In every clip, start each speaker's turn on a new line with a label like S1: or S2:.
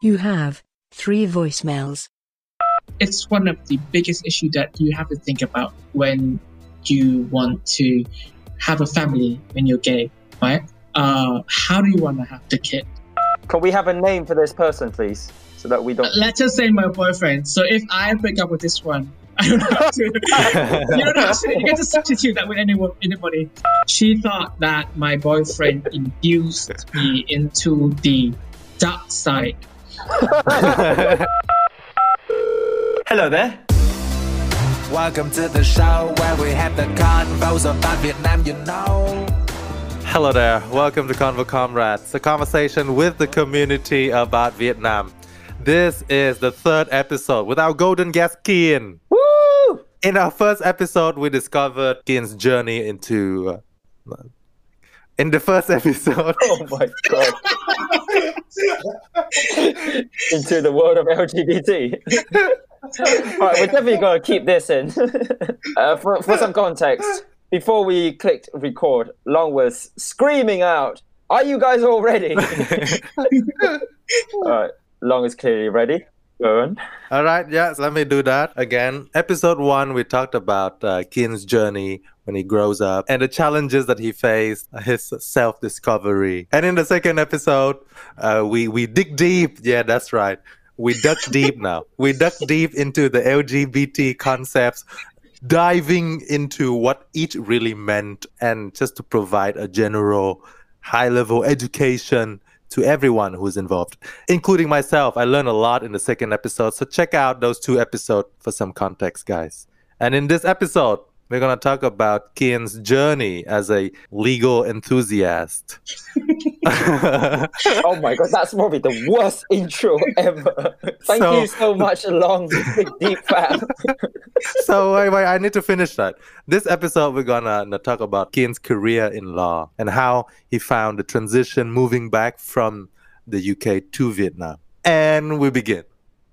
S1: You have three voicemails.
S2: It's one of the biggest issue that you have to think about when you want to have a family when you're gay, right? Uh, how do you want to have the kid?
S3: Can we have a name for this person, please, so that we don't?
S2: Let's just say my boyfriend. So if I break up with this one, I don't have to. you don't have to. You get to substitute that with anyone, anybody. She thought that my boyfriend induced me into the dark side.
S4: Hello there.
S5: Welcome to the show where we have the convos about Vietnam, you know.
S6: Hello there. Welcome to Convo Comrades, a conversation with the community about Vietnam. This is the third episode with our golden guest, Kian.
S3: Woo!
S6: In our first episode, we discovered Kian's journey into. Uh, in the first episode,
S3: Oh my god. Into the world of LGBT. All right, we're definitely going to keep this in. uh, for, for some context, before we clicked record, Long was screaming out, Are you guys all ready? all right, Long is clearly ready. On.
S6: All right, yes, let me do that again. Episode one, we talked about uh, journey when he grows up and the challenges that he faced, his self discovery. And in the second episode, uh, we, we dig deep. Yeah, that's right. We dug deep now. We dug deep into the LGBT concepts, diving into what each really meant, and just to provide a general high level education to everyone who's involved, including myself. I learned a lot in the second episode. So check out those two episodes for some context, guys. And in this episode, we're going to talk about Kian's journey as a legal enthusiast.
S3: Oh my god, that's probably the worst intro ever. Thank
S6: So-
S3: you so much, Long, big deep fan.
S6: so wait, wait, I need to finish that. This episode, we're gonna, gonna talk about Kian's career in law and how he found the transition moving back from the UK to Vietnam. And we begin.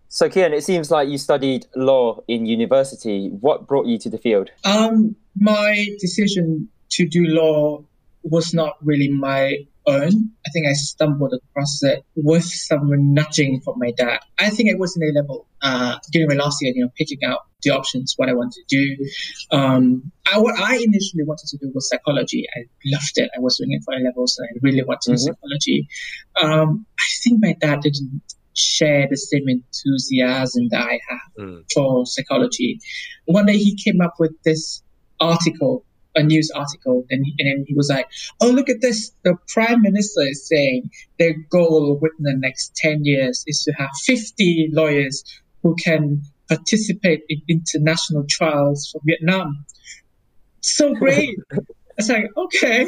S3: So, Kian, it seems like you studied law in university. What brought you to the field?
S2: Um, my decision to do law was not really my own. I think I stumbled across it with some nudging from my dad. I think it was in A level uh, during my last year, you know, picking out the options, what I wanted to do. Um, I, what I initially wanted to do was psychology. I loved it. I was doing it for A levels, and I really wanted to do
S3: Mhm.
S2: psychology. Um, I think my dad didn't share the same enthusiasm that I have
S6: Mm.
S2: for psychology. One day he came up with this article, a news article, and, and then he was like, "Oh, look at this! The prime minister is saying their goal within the next ten years is to have fifty lawyers who can participate in international trials for Vietnam. So great! it's like, okay,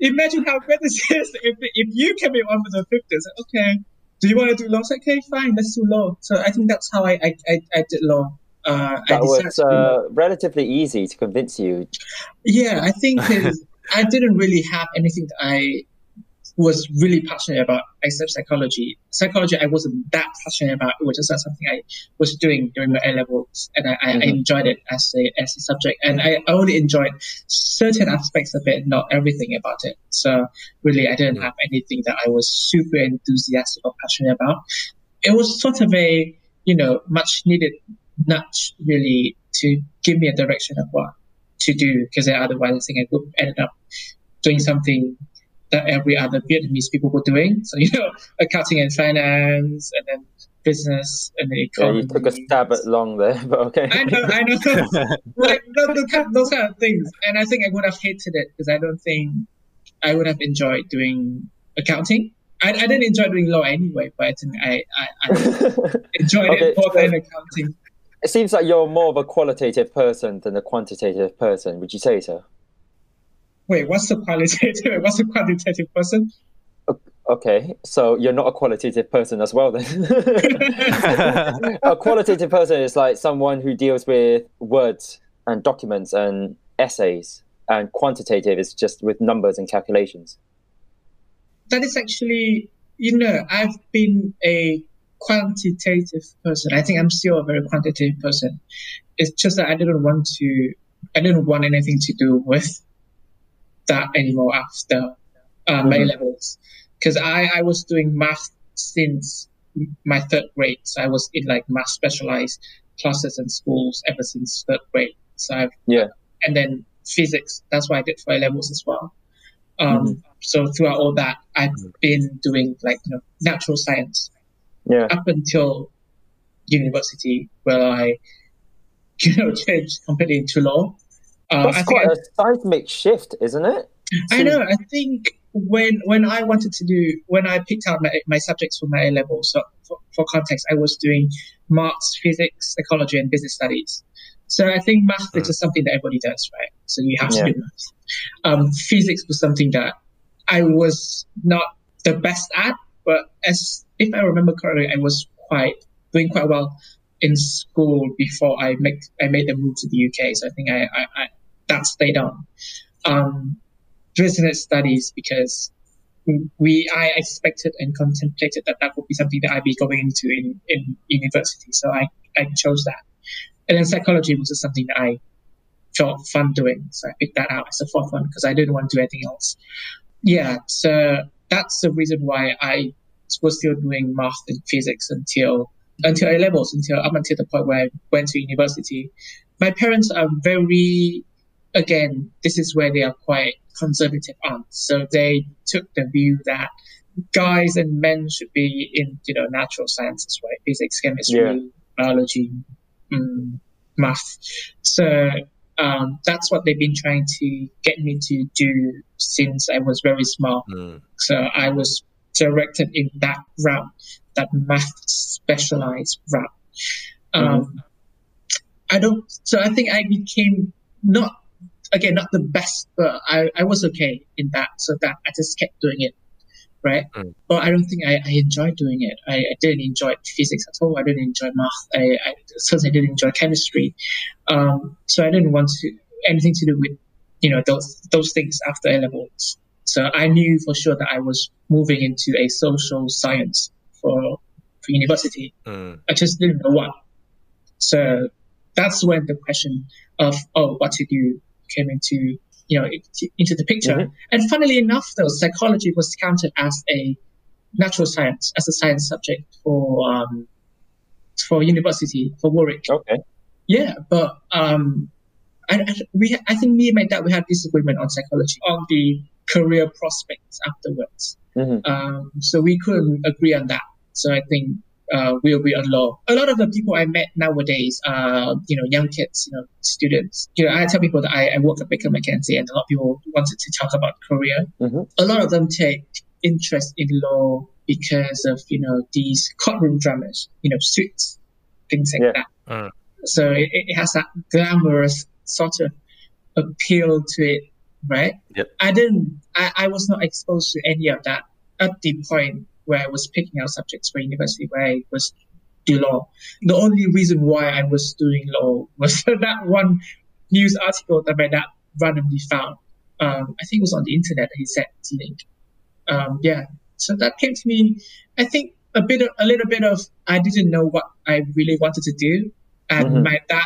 S2: imagine how great this is if if you can be one of the fifty. It's like, okay, do you want to do law? It's like, okay, fine, let's do law. So I think that's how I I, I, I did law. Uh,
S3: That was
S2: to do law.
S3: uh, relatively easy to convince you.
S2: Yeah, I think I didn't really have anything that I was really passionate about except psychology. Psychology, I wasn't that passionate about. It was just something I was doing during my A levels, and I, I, I enjoyed it as a as a subject. And I only enjoyed certain aspects of it, not everything about it. So really, I didn't have anything that I was super enthusiastic or passionate about. It was sort of a you know much needed nudge really to give me a direction of what to do because otherwise I think I would ended up doing something that every other Vietnamese people were doing. So you know, accounting and finance, and then business and the
S3: Yeah,
S2: economy.
S3: you took a stab at long there, but okay.
S2: I know, I know, like those, those, kind, those kind of things. And I think I would have hated it because I don't think I would have enjoyed doing accounting. I, I didn't enjoy doing law anyway, but I think I, I, I enjoyed
S3: Okay,
S2: it more
S3: so-
S2: than accounting.
S3: It seems like you're more of a qualitative person than a quantitative person. Would you say so?
S2: Wait, what's the qualitative? What's the quantitative person?
S3: Okay, so you're not a qualitative person as well then. a qualitative person is like someone who deals with words and documents and essays, and quantitative is just with numbers and calculations.
S2: that is actually, you know, I've been a quantitative person. I think I'm still a very quantitative person. It's just that I didn't want to, I didn't want anything to do with that anymore after uh, my
S3: Mhm.
S2: levels. Because I, I was doing math since my third grade. So I was in like math specialized classes and schools ever since third grade. So I've,
S3: Yeah.
S2: and then physics. That's what I did for A levels as well. Um,
S3: Mm-hmm.
S2: So throughout all that, I've been doing like you know natural science
S3: Yeah.
S2: up until university, where I you know changed completely into law. Uh,
S3: That's
S2: I think
S3: quite
S2: I-
S3: a seismic shift, isn't it?
S2: I know. I think when when I wanted to do when I picked out my, my subjects for my A level, so for, for context, I was doing maths, physics, psychology, and business studies. So I think math is just something that everybody does, right? So you have
S3: Yeah.
S2: to do math. Um, physics was something that I was not the best at, but as if I remember correctly, I was quite doing quite well in school before I make I made the move to the UK. So I think I, I, I that stayed on. Um, business studies because we I expected and contemplated that that would be something that I'd be going into in, in university. So I, I chose that. And then psychology was just something that I felt fun doing. So I picked that out as a fourth one because I didn't want to do anything else. Yeah. So that's the reason why I was still doing math and physics until until A levels, until up until the point where I went to university. My parents are very again, this is where they are quite conservative on. So they took the view that guys and men should be in, you know, natural sciences, right? Physics, chemistry, biology, mm, math. So um, that's what they've been trying to get me to do since I was very small.
S6: Mm.
S2: So I was directed in that route, that math specialized route. Um, I don't, so I think I became not, again, not the best, but I, I was okay in that. So that I just kept doing it. Right.
S6: Mm.
S2: But I don't think I, I enjoyed doing it. I, I didn't enjoy physics at all. I didn't enjoy math. I, I certainly didn't enjoy chemistry. Um, so I didn't want to, anything to do with, you know, those, those things after A levels. So I knew for sure that I was moving into a social science for, for university.
S6: Mm.
S2: I just didn't know what. So that's when the question of, oh, what to do came into, you know, into- into the picture.
S3: Mhm.
S2: And funnily enough, though, psychology was counted as a natural science, as a science subject for, um, for university, for Warwick.
S3: Okay.
S2: Yeah, but um, I, I, we, I think me and my dad we had disagreement on psychology, on the career prospects afterwards.
S3: hmm
S2: Um, so we couldn't agree on that. So I think uh, we'll be on law. A lot of the people I met nowadays are, you know, young kids, you know, students. You know, I tell people that I, I work at Baker McKenzie and a lot of people wanted to talk about career.
S3: Mhm.
S2: A lot of them take interest in law because of, you know, these courtroom dramas, you know, suits, things like
S3: Yeah.
S2: that.
S6: Mm.
S2: So it, it has that glamorous sort of appeal to it, right?
S6: Yep.
S2: I didn't, I, I was not exposed to any of that at the point where I was picking out subjects for university where I was do law. The only reason why I was doing law was that one news article that my dad randomly found. Um, I think it was on the internet that he sent the link. Um, yeah. So that came to me, I think a bit, of, a little bit of, I didn't know what I really wanted to do. And
S3: Mhm.
S2: my dad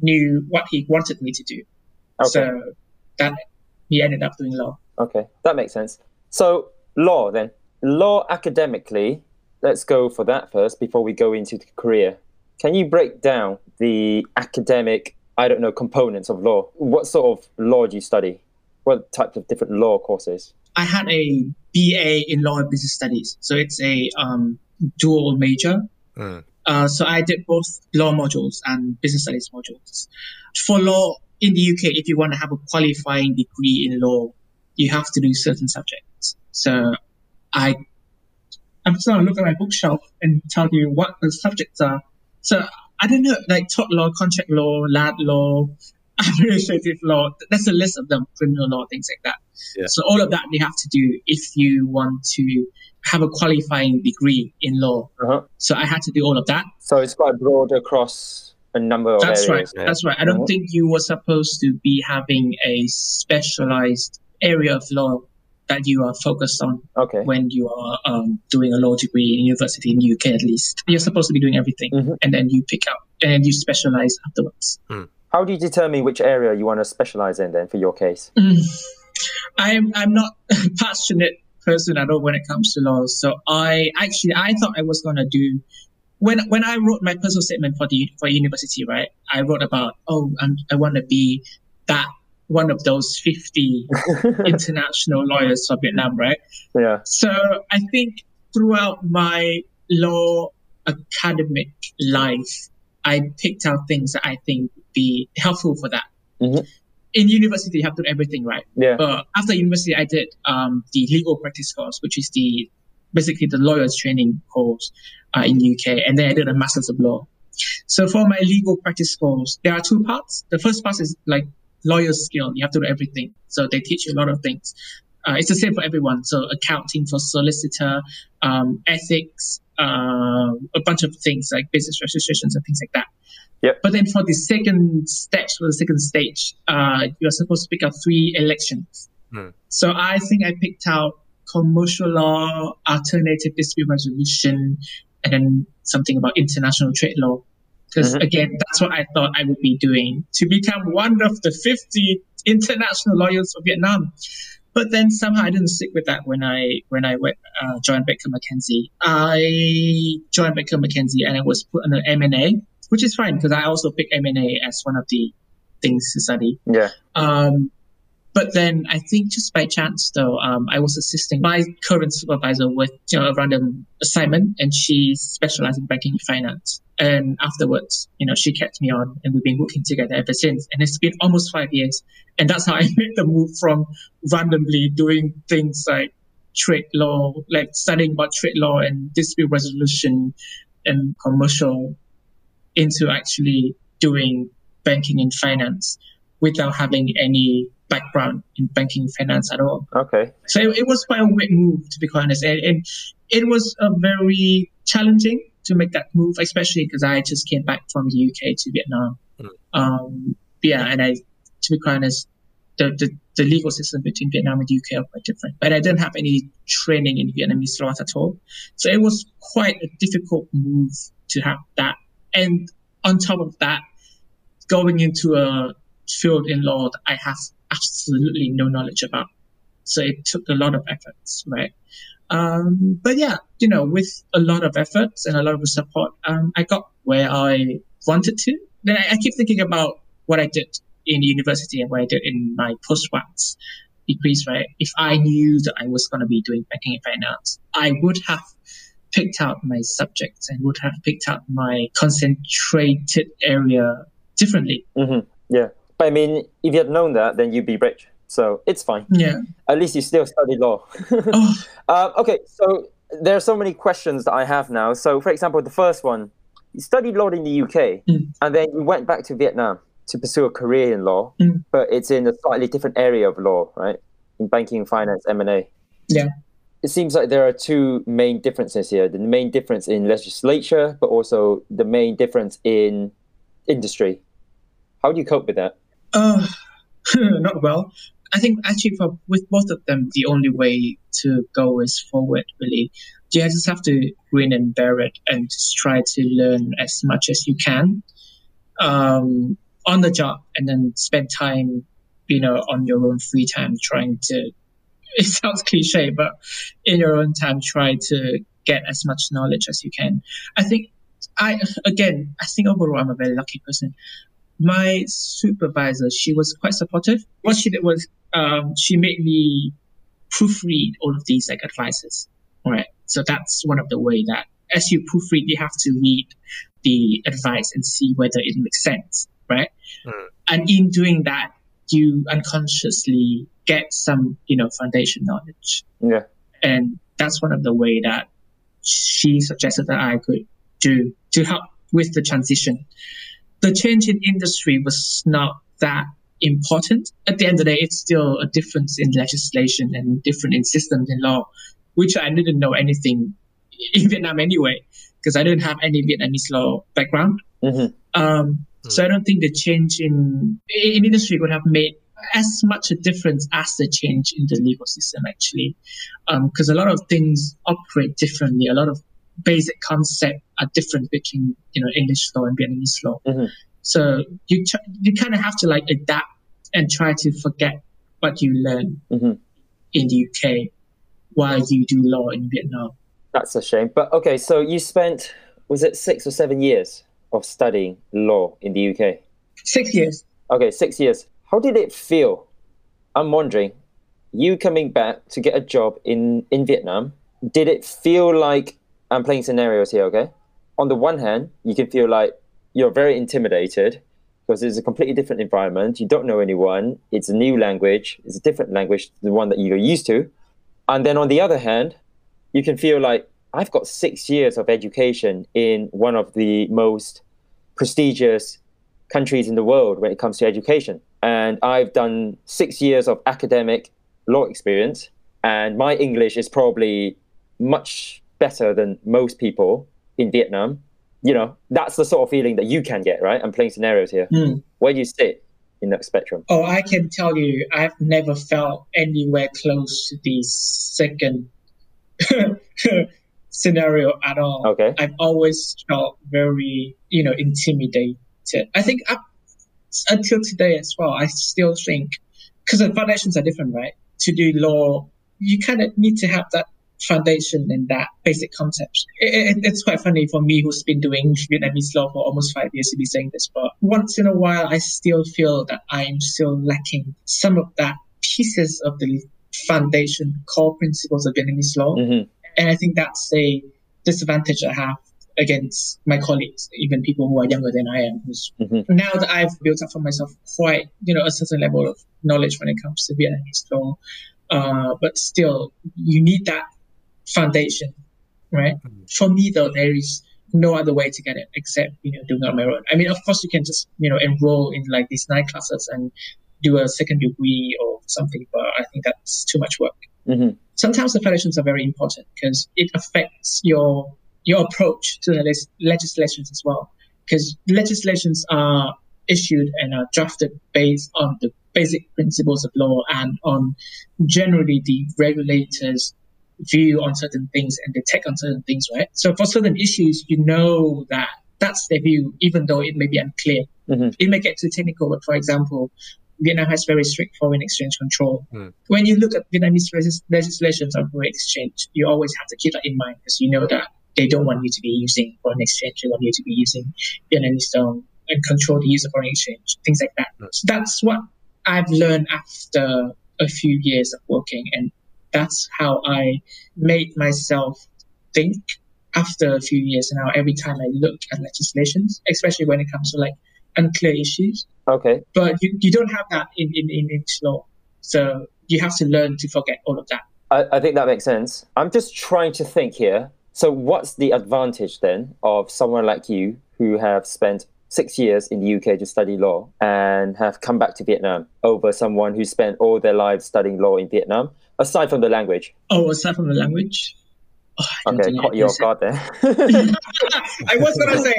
S2: knew what he wanted me to do.
S3: Okay.
S2: So that he ended up doing law.
S3: Okay, that makes sense. So, law then. Law academically, let's go for that first before we go into the career. Can you break down the academic, I don't know, components of law? What sort of law do you study? What types of different law courses?
S2: I had a BA in law and business studies. So it's a um, dual major.
S6: Mm.
S2: Uh, so I did both law modules and business studies modules. For law in the UK, if you want to have a qualifying degree in law, you have to do certain subjects. So I, I'm just gonna look at my bookshelf and tell you what the subjects are. So I don't know, like tort law, contract law, land law, administrative law. That's a list of them, criminal law, things like that.
S6: Yeah.
S2: So all of that you have to do if you want to have a qualifying degree in law.
S3: Uh-huh.
S2: So I had to do all of that.
S3: So it's quite broad across a number of
S2: That's right.
S3: areas.
S6: Yeah.
S2: That's right. I don't think you were supposed to be having a specialized area of law that you are focused on
S3: Okay.
S2: when you are um, doing a law degree in university in the UK at least. You're supposed to be doing everything
S3: Mhm.
S2: and then you pick up and you specialize afterwards.
S3: How do you determine which area you want to specialize in then for your case?
S2: Mm. I'm I'm not a passionate person at all when it comes to law. So I actually I thought I was gonna do when when I wrote my personal statement for the for university, right? I wrote about oh I'm, I want to be that one of those fifty international lawyers for Vietnam, right?
S3: Yeah.
S2: So I think throughout my law academic life, I picked out things that I think would be helpful for that.
S3: Mhm.
S2: In university, you have to do everything, right?
S3: Yeah.
S2: But after university, I did um, the legal practice course, which is the basically the lawyer's training course uh, in UK, and then I did a master's of law. So for my legal practice course, there are two parts. The first part is like lawyer skill. You have to do everything. So they teach you a lot of things. Uh, it's the same for everyone. So accounting for solicitor, um, ethics, uh, a bunch of things like business registrations and things like that.
S3: Yep.
S2: But then for the second steps, for the second stage, uh, you're supposed to pick out three elections.
S6: Hmm.
S2: So I think I picked out commercial law, alternative dispute resolution, and then something about international trade law. Because
S3: Mhm.
S2: again, that's what I thought I would be doing to become one of the 50 international lawyers of Vietnam. But then somehow I didn't stick with that when I when I went uh, joined Baker McKenzie. I joined Baker McKenzie and I was put on an M and A, which is fine because I also picked M and A as one of the things to study.
S3: Yeah.
S2: Um, but then I think just by chance though, um, I was assisting my current supervisor with you know a random assignment, and she specialized in banking and finance. And afterwards, you know, she kept me on, and we've been working together ever since. And it's been almost five years, and that's how I made the move from randomly doing things like trade law, like studying about trade law and dispute resolution and commercial, into actually doing banking and finance without having any background in banking finance at all.
S3: Okay.
S2: So it, it was quite a weird move, to be quite honest. And, and it was a very challenging to make that move, especially because I just came back from the UK to Vietnam.
S6: Mm.
S2: Um, yeah, and I, to be quite honest, the, the, the legal system between Vietnam and the UK are quite different. But I didn't have any training in Vietnamese law at all. So it was quite a difficult move to have that. And on top of that, going into a field in law that I have absolutely no knowledge about. So it took a lot of efforts, right? Um, but yeah, you know, with a lot of efforts and a lot of support, um, I got where I wanted to. Then I, I keep thinking about what I did in university and what I did in my postgrads degrees, right? If I knew that I was going to be doing banking and finance, I would have picked out my subjects and would have picked out my concentrated area differently.
S3: hmm Yeah. But I mean, if you had known that, then you'd be rich. So it's fine.
S2: Yeah.
S3: At least you still study law.
S2: Oh,
S3: Um, okay, so there are so many questions that I have now. So, for example, the first one, you studied law in the UK,
S2: Mm.
S3: and then you went back to Vietnam to pursue a career in law,
S2: Mm.
S3: but it's in a slightly different area of law, right? In banking, finance, M and A.
S2: Yeah.
S3: It seems like there are two main differences here: the main difference in legislature, but also the main difference in industry. How do you cope with that?
S2: Uh, not well. I think actually for with both of them, the only way to go is forward. Really, you just have to grin and bear it, and just try to learn as much as you can um, on the job, and then spend time, you know, on your own free time, trying to. It sounds cliche, but in your own time, try to get as much knowledge as you can. I think I again, I think overall, I'm a very lucky person my supervisor, she was quite supportive. What she did was, um, she made me proofread all of these like advices. Right. So that's one of the way that as you proofread, you have to read the advice and see whether it makes sense. Right.
S6: Mm.
S2: And in doing that, you unconsciously get some, you know, foundation knowledge.
S3: Yeah.
S2: And that's one of the way that she suggested that I could do to help with the transition the change in industry was not that important. At the end of the day, it's still a difference in legislation and different in systems in law, which I didn't know anything in Vietnam anyway, because I didn't have any Vietnamese law background.
S3: hmm
S2: Um, So I don't think the change in in industry would have made as much a difference as the change in the legal system actually, because a lot of things operate differently. A lot of basic concept are different between you know English law and Vietnamese law.
S3: Mhm.
S2: So you ch- you kind of have to like adapt and try to forget what you learn
S3: Mhm.
S2: in the UK while you do law in Vietnam.
S3: That's a shame. But okay, so you spent was it six or seven years of studying law in the UK?
S2: Six years.
S3: Okay, six years. How did it feel? I'm wondering, you coming back to get a job in in Vietnam, did it feel like I'm playing scenarios here, okay? On the one hand, you can feel like you're very intimidated because it's a completely different environment. You don't know anyone. It's a new language. It's a different language to the one that you're used to. And then on the other hand, you can feel like I've got six years of education in one of the most prestigious countries in the world when it comes to education. And I've done six years of academic law experience, and my English is probably much better than most people in Vietnam. You know, that's the sort of feeling that you can get, right? I'm playing scenarios here.
S2: Mm.
S3: Where do you sit in that spectrum?
S2: Oh, I can tell you, I've never felt anywhere close to the second scenario at all.
S3: Okay.
S2: I've always felt very, you know, intimidated. I think up until today as well, I still think because the foundations are different, right? To do law, you kind of need to have that foundation and that basic concepts. It, it, it's quite funny for me who's been doing Vietnamese law for almost five years to be saying this, but once in a while, I still feel that I'm still lacking some of that pieces of the foundation core principles of Vietnamese law.
S3: hmm
S2: And I think that's a disadvantage I have against my colleagues, even people who are younger than I am.
S3: Mhm.
S2: now that I've built up for myself quite, you know, a certain level of knowledge when it comes to Vietnamese law, uh, but still, you need that foundation, right? For me, though, there is no other way to get it except you know doing it on my own. I mean, of course, you can just you know enroll in like these night classes and do a second degree or something, but I think that's too much work
S3: hmm
S2: sometimes the foundations are very important because it affects your your approach to the leg- legislations as well. Because legislations are issued and are drafted based on the basic principles of law and on generally the regulators' view on certain things and their take on certain things, right? So for certain issues, you know that that's their view, even though it may be unclear.
S3: Mhm.
S2: It may get too technical, but for example, Vietnam has very strict foreign exchange control when you look at Vietnamese legis- legislations on foreign exchange, you always have to keep that in mind because you know that they don't want you to be using foreign exchange. They want you to be using Vietnamese um, and control the use of foreign exchange, things like that. So that's what I've learned after a few years of working, and that's how I made myself think after a few years. Now, every time I look at legislations, especially when it comes to like unclear issues,
S3: Okay.
S2: but you, you don't have that in, in, in English law. So you have to learn to forget all of that.
S3: I, I think that makes sense. I'm just trying to think here. So, what's the advantage then of someone like you who have spent six years in the UK to study law and have come back to Vietnam over someone who spent all their lives studying law in Vietnam, aside from the language?
S2: Oh, aside from the language? Oh, I don't
S3: Okay,
S2: think
S3: caught
S2: can
S3: you off guard there.
S2: I was going to say,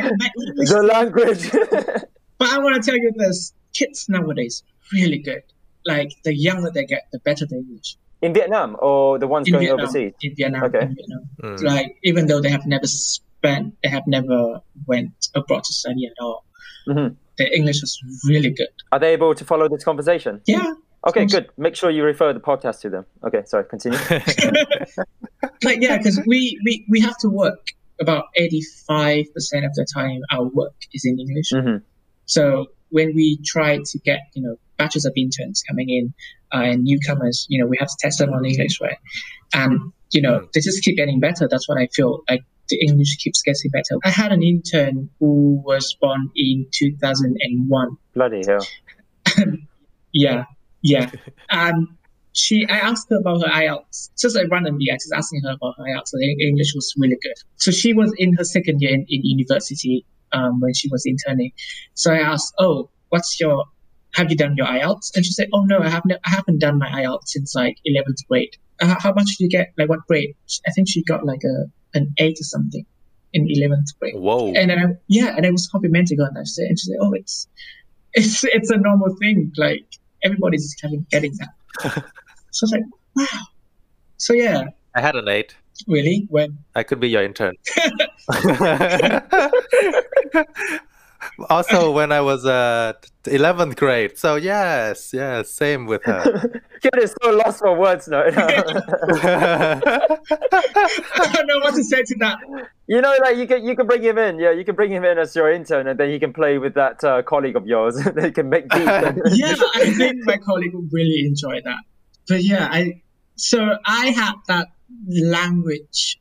S3: the language.
S2: but I want to tell you this. Kids nowadays, really good. Like, the younger they get, the better they English.
S3: in Vietnam or the ones
S2: In
S3: going
S2: Vietnam,
S3: overseas?
S2: in Vietnam,
S3: Okay.
S2: in Vietnam.
S6: Mm.
S2: Like, even though they have never spent, they have never went abroad to study at all,
S3: Mhm.
S2: their English is really good.
S3: Are they able to follow this conversation?
S2: Yeah,
S3: Okay, good. Make sure you refer the podcast to them. Okay, sorry, continue.
S2: like yeah, because we, we we have to work about eighty five percent of the time. Our work is in English.
S3: hmm
S2: So when we try to get you know batches of interns coming in uh, and newcomers, you know we have to test them on English, right? And you know they just keep getting better. That's what I feel like. The English keeps getting better. I had an intern who was born in 2001
S3: Bloody hell.
S2: yeah, yeah. And she, I asked her about her IELTS, just like randomly. I just asking her about her IELTS. So the English was really good. So she was in her second year in, in university um, when she was interning. So I asked, "Oh, what's your? Have you done your IELTS?" And she said, "Oh no, I haven't. I haven't done my IELTS since like 11th grade. Uh, how much did you get? Like what grade? I think she got like a an eight or something in 11th grade.
S6: Whoa.
S2: And then I, yeah, and I was complimenting her, and I said, and she said, "Oh, it's, it's, it's a normal thing. Like everybody's having getting that." so I was like, "Wow." So yeah,
S6: I had an eight.
S2: really, when
S6: I could be your intern. Also, when I was uh, 11th grade. So, yes, yes, same with her.
S3: Kid is so lost for words now.
S2: I don't know what to say to that.
S3: you know, like you can you can bring him in. Yeah, you can bring him in as your intern, and then he can play with that uh, colleague of yours. they can make beats. and-
S2: yeah, I think my colleague would really enjoy that. But yeah, I so I had that language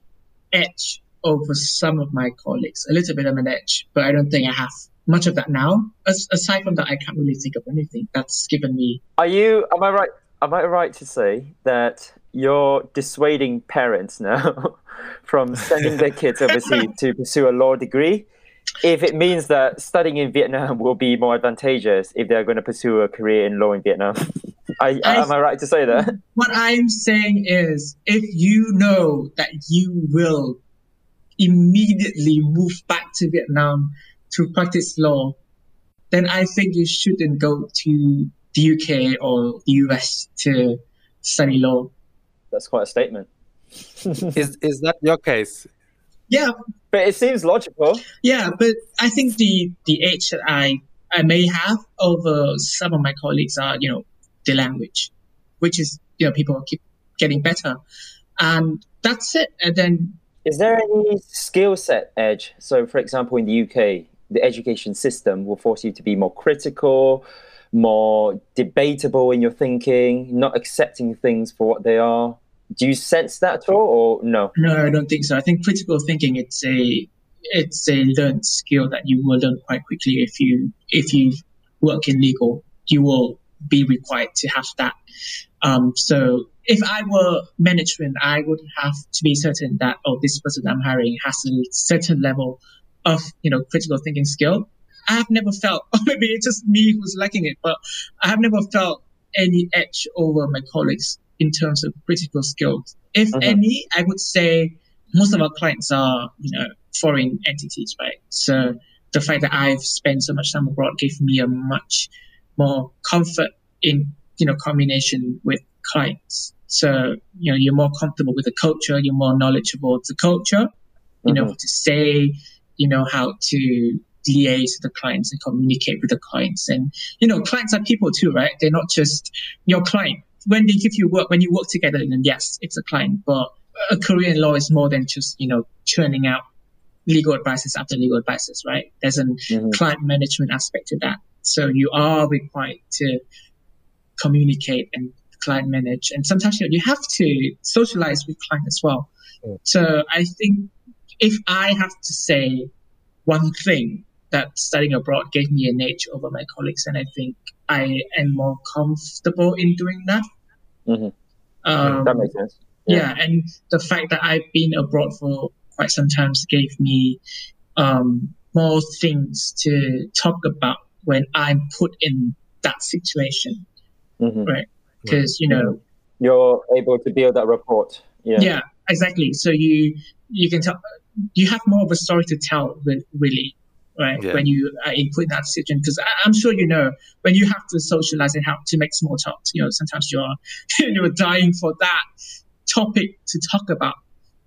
S2: edge over some of my colleagues, a little bit of an edge, but I don't think I have much of that now. As, aside from that, I can't really think of anything that's given me.
S3: Are you? Am I right? Am I right to say that you're dissuading parents now from sending their kids overseas to pursue a law degree? If it means that studying in Vietnam will be more advantageous if they're going to pursue a career in law in Vietnam, I,
S2: I-
S3: am I right to say that?
S2: What I'm saying is, if you know that you will immediately move back to Vietnam to practice law, then I think you shouldn't go to the UK or the US to study law.
S3: That's quite a statement.
S6: is, is that your case?
S2: Yeah,
S3: But it seems logical.
S2: Yeah, but I think the the edge that I I may have over some of my colleagues are you know the language, which is you know people keep getting better, and that's it. And then
S3: Is there any skill set edge? So, for example, in the UK, the education system will force you to be more critical, more debatable in your thinking, not accepting things for what they are. Do you sense that at all, or no?
S2: no, I don't think so. I think critical thinking it's a it's a learned skill that you will learn quite quickly if you if you work in legal. You will be required to have that. Um, so if I were management, I would have to be certain that oh, this person I'm hiring has a certain level of you know critical thinking skill. I have never felt, or maybe it's just me who's lacking it, but I have never felt any edge over my colleagues in terms of critical skills. If
S3: Mhm.
S2: any, I would say most of our clients are you know foreign entities, right? So the fact that I've spent so much time abroad gave me a much more comfort in you know combination with clients. So you know you're more comfortable with the culture, you're more knowledgeable of the culture. You know
S3: Mhm.
S2: what to say, you know how to liaise with the clients and communicate with the clients. And you know clients are people too, right? They're not just your client. When they give you work, when you work together, then yes, it's a client. But a career in law is more than just you know churning out legal advices after legal advices, right? There's an
S3: Mhm.
S2: client management aspect to that. So you are required to communicate and client manage. And sometimes you, know, you have to socialize with client as well.
S6: Mm.
S2: So I think if I have to say one thing that studying abroad gave me an edge over my colleagues, and I think I am more comfortable in doing that.
S3: Mhm.
S2: Um,
S3: That makes sense.
S2: yeah. and the fact that I've been abroad for quite some time gave me um, more things to talk about when I'm put in that situation.
S3: Mhm.
S2: Right. Because you know,
S3: You're able to build that rapport. Yeah.
S2: yeah. exactly. So you you can tell you have more of a story to tell, really, right?
S6: Yeah.
S2: When you are in put that situation, because I'm sure you know when you have to socialize and have to make small talks. You know, sometimes you're you're dying for that topic to talk about,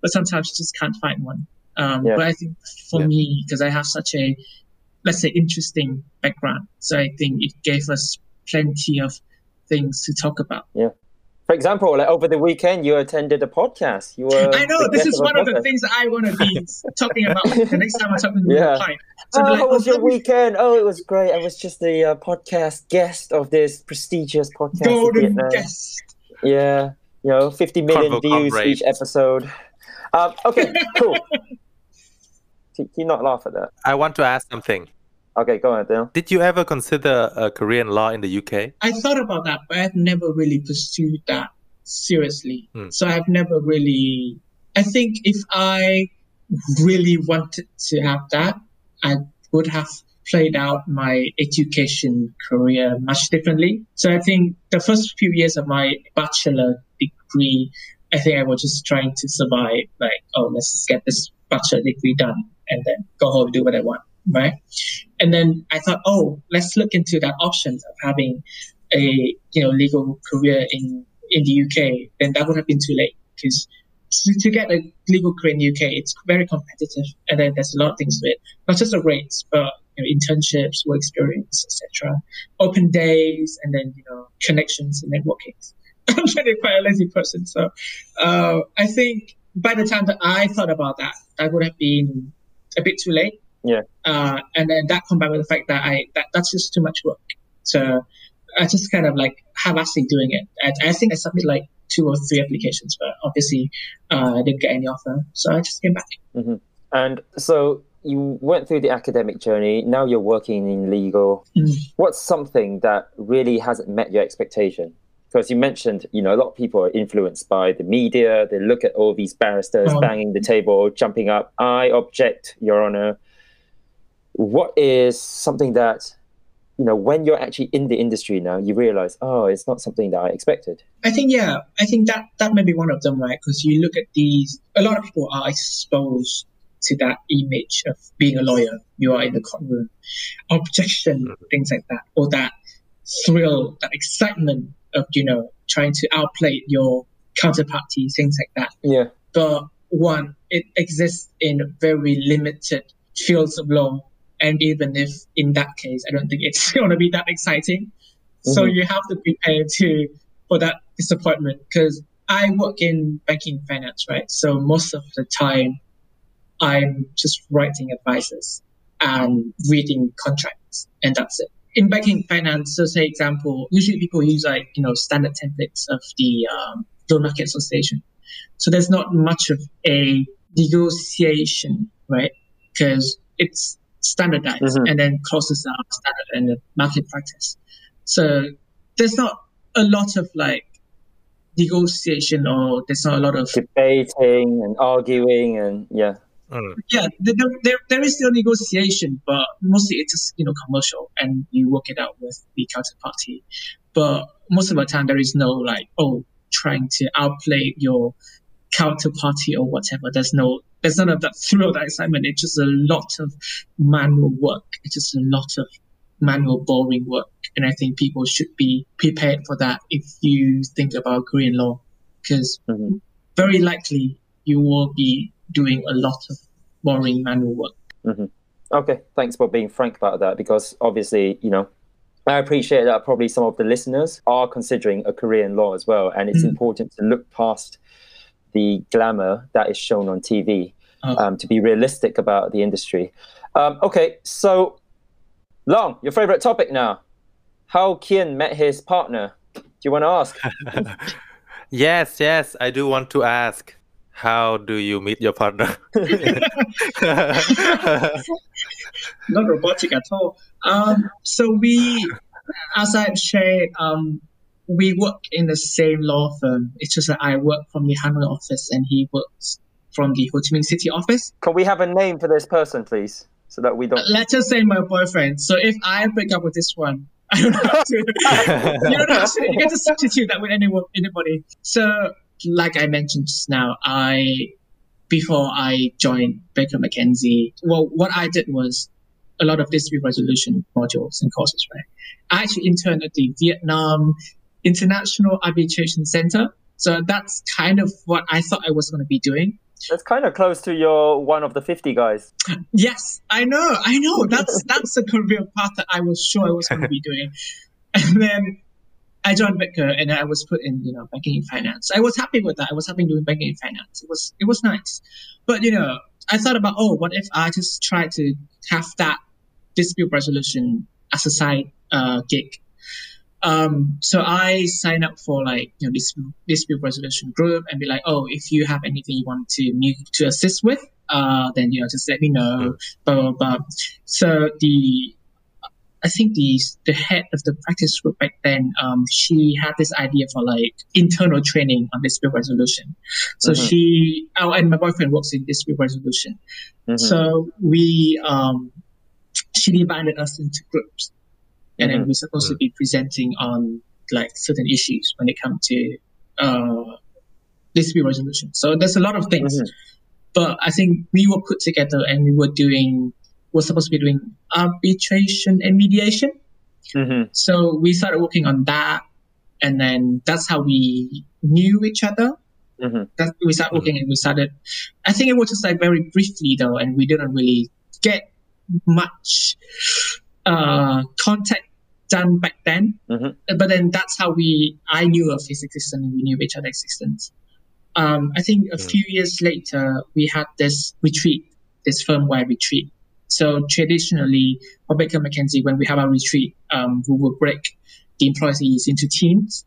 S2: but sometimes you just can't find one. Um,
S3: Yeah.
S2: But I think for
S6: Yeah.
S2: me, because I have such a let's say interesting background, so I think it gave us plenty of things to talk about.
S3: For example, like over the weekend, you attended a podcast. You were.
S2: I know this is
S3: a
S2: one of the things that I want to be talking about the next time I'm talking to
S3: Yeah.
S2: a client. So
S3: Oh,
S2: like,
S3: how was
S2: oh,
S3: your weekend? Oh, it was great. I was just the uh, podcast guest of this prestigious podcast.
S2: Golden guest.
S3: Yeah, you know, 50 million
S6: Convo
S3: views
S6: comrade.
S3: each episode. Um, okay, cool. Can can you not laugh at that?
S6: I want to ask something.
S3: Okay, go on, Dale.
S6: Did you ever consider a career in law in the UK?
S2: I thought about that, but I've never really pursued that seriously.
S6: Hmm.
S2: So I've never really. I think if I really wanted to have that, I would have played out my education career much differently. So I think the first few years of my bachelor degree, I think I was just trying to survive. Like, oh, let's just get this bachelor degree done and then go home do what I want, right? And then I thought, oh, let's look into that option of having a you know legal career in in the UK. Then that would have been too late because to, to get a legal career in the UK, it's very competitive, and then there's a lot of things to it. Not just the rates, but you know, internships, work experience, etc. Open days, and then you know connections and networking. I'm really quite a lazy person, so uh, I think by the time that I thought about that, that would have been a bit too late.
S3: Yeah.
S2: Uh, and then that combined with the fact that I that that's just too much work. So I just kind of like half-assing doing it. I, I think I submitted like two or three applications, but obviously uh, I didn't get any offer, so I just came back.
S3: hmm And so you went through the academic journey. Now you're working in legal.
S2: Mm.
S3: What's something that really hasn't met your expectation? Because you mentioned, you know, a lot of people are influenced by the media. They look at all these barristers
S2: Oh.
S3: banging the table, jumping up. I object, Your Honor. What is something that, you know, when you're actually in the industry now, you realize, oh, it's not something that I expected.
S2: I think yeah, I think that that may be one of them, right? Because you look at these, a lot of people are exposed to that image of being a lawyer. You are in the courtroom, objection, hmm. things like that, or that thrill, that excitement of you know trying to outplay your counterparty, things like that.
S3: Yeah.
S2: But one, it exists in very limited fields of law. And even if in that case, I don't think it's going to be that exciting. So
S3: Mhm.
S2: you have to prepare to for that disappointment because I work in banking finance, right? So most of the time, I'm just writing advices and reading contracts, and that's it. In banking finance, so say example, usually people use like you know standard templates of the um, loan market association. So there's not much of a negotiation, right? Because it's standardized
S3: Mhm.
S2: and then clauses are standard in the market practice. So there's not a lot of like negotiation or there's not a lot of
S3: Debating and arguing and yeah.
S6: Mm.
S2: yeah there, there, there is still negotiation but mostly it's just you know commercial and you work it out with the counterparty but most of the time there is no like oh trying to outplay your counterparty or whatever there's no there's none of that thrill that excitement it's just a lot of manual work it's just a lot of manual boring work and i think people should be prepared for that if you think about korean law because
S3: Mhm.
S2: very likely you will be doing a lot of boring manual work.
S3: Okay, thanks for being frank about that because obviously, you know, I appreciate that probably some of the listeners are considering a career in law as well, and it's
S2: Mm.
S3: important to look past the glamour that is shown on TV
S2: Oh.
S3: um, to be realistic about the industry. Um, okay, so Long, your favorite topic now. How Kian met his partner. Do you want to ask?
S6: Yes, yes, I do want to ask. How do you meet your partner?
S2: Not robotic at all. Um, so we, as I've shared, um, we work in the same law firm. It's just that I work from the Hanoi office and he works from the Ho Chi Minh City office.
S3: Can we have a name for this person, please? So that we don't.
S2: Uh, let's just say my boyfriend. So if I break up with this one, I don't have to. you don't have to. You get to substitute that with anyone, anybody. So, like I mentioned just now, I before I joined Baker McKenzie, well, what I did was a lot of dispute resolution modules and courses. Right, I actually interned at the Vietnam International Arbitration Center. So that's kind of what I thought I was going to be doing.
S3: That's kind of close to your one of the 50 guys.
S2: Yes, I know, I know. That's that's a career path that I was sure I was going to be doing. And then I joined Baker, and I was put in, you know, banking and finance. I was happy with that. I was happy doing banking and finance. It was it was nice, but you know, I thought about, oh, what if I just try to have that dispute resolution as a side uh, gig? Um, so I sign up for like you know dispute, dispute resolution group and be like, oh, if you have anything you want to me to assist with, uh, then you know just let me know. Blah blah blah. So the I think the the head of the practice group back then, um, she had this idea for like internal training on dispute resolution. So
S3: Mhm.
S2: she, oh, and my boyfriend works in dispute resolution.
S3: Mhm.
S2: So we, um, she divided us into groups, and then
S3: Mhm.
S2: we're supposed to be presenting on like certain issues when it comes to uh, dispute resolution. So there's a lot of things,
S3: Mhm.
S2: but I think we were put together and we were doing, we're supposed to be doing arbitration and mediation.
S3: Mhm.
S2: So we started working on that, and then that's how we knew each other.
S3: Mhm.
S2: That we started working and we started. I think it was just like very briefly though, and we didn't really get much uh, contact done back then.
S3: Mhm.
S2: But then that's how we I knew of his existence and we knew of each other's existence. Um, I think a
S6: Mm.
S2: few years later we had this retreat, this firmware retreat. So traditionally for Baker McKenzie, when we have a retreat, um, we will break the employees into teams.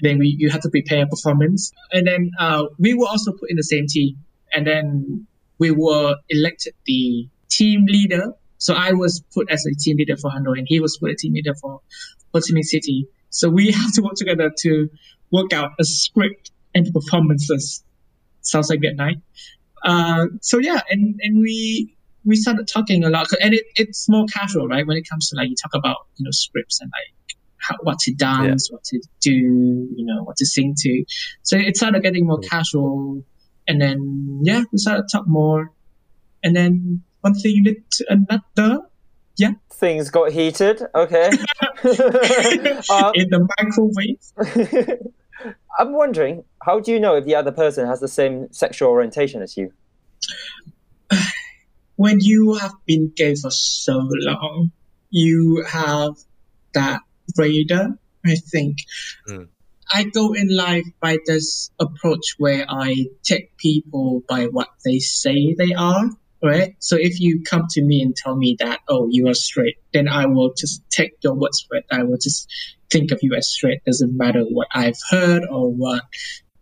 S2: Then we you have to prepare a performance, and then uh, we were also put in the same team, and then we were elected the team leader. So I was put as a team leader for Hanoi, and he was put a team leader for Ho Chi Minh City. So we have to work together to work out a script and performances. Sounds like that night. Uh, so yeah, and and we we started talking a lot, and it, it's more casual, right? When it comes to like you talk about you know scripts and like how, what to dance, what to do, you know, what to sing to. So it started getting more casual, and then yeah, we started to talk more, and then one thing led to another. Yeah.
S3: Things got heated. Okay. um,
S2: in the microwave.
S3: I'm wondering, how do you know if the other person has the same sexual orientation as you?
S2: when you have been gay for so long, you have that radar, I think.
S6: Mm.
S2: I go in life by this approach where I take people by what they say they are, right? So if you come to me and tell me that, oh, you are straight, then I will just take your words for it. I will just think of you as straight. Doesn't matter what I've heard or what,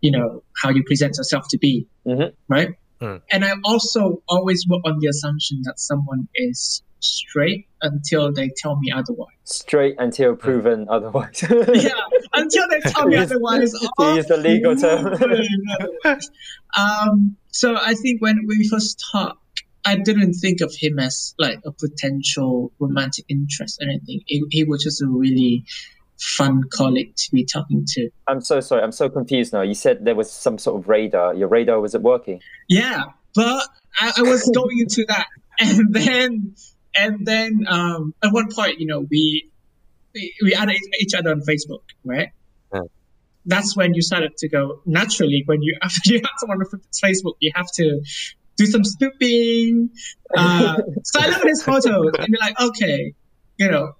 S2: you know, how you present yourself to be,
S3: Mhm.
S2: right?
S6: Mm.
S2: And I also always work on the assumption that someone is straight until they tell me otherwise.
S3: Straight until proven otherwise.
S2: yeah, until they tell me otherwise.
S3: to use the legal term.
S2: um, so I think when we first talked, I didn't think of him as like a potential romantic interest or anything. He, he was just a really fun colleague to be talking to.
S3: I'm so sorry. I'm so confused now. You said there was some sort of radar. Your radar wasn't working.
S2: Yeah, but I, I was going into that, and then and then um, at one point, you know, we we, we added each other on Facebook, right?
S6: Yeah.
S2: That's when you started to go naturally. When you after you have someone on Facebook, you have to do some snooping. Uh, so I look at his photos and be like, okay, you know,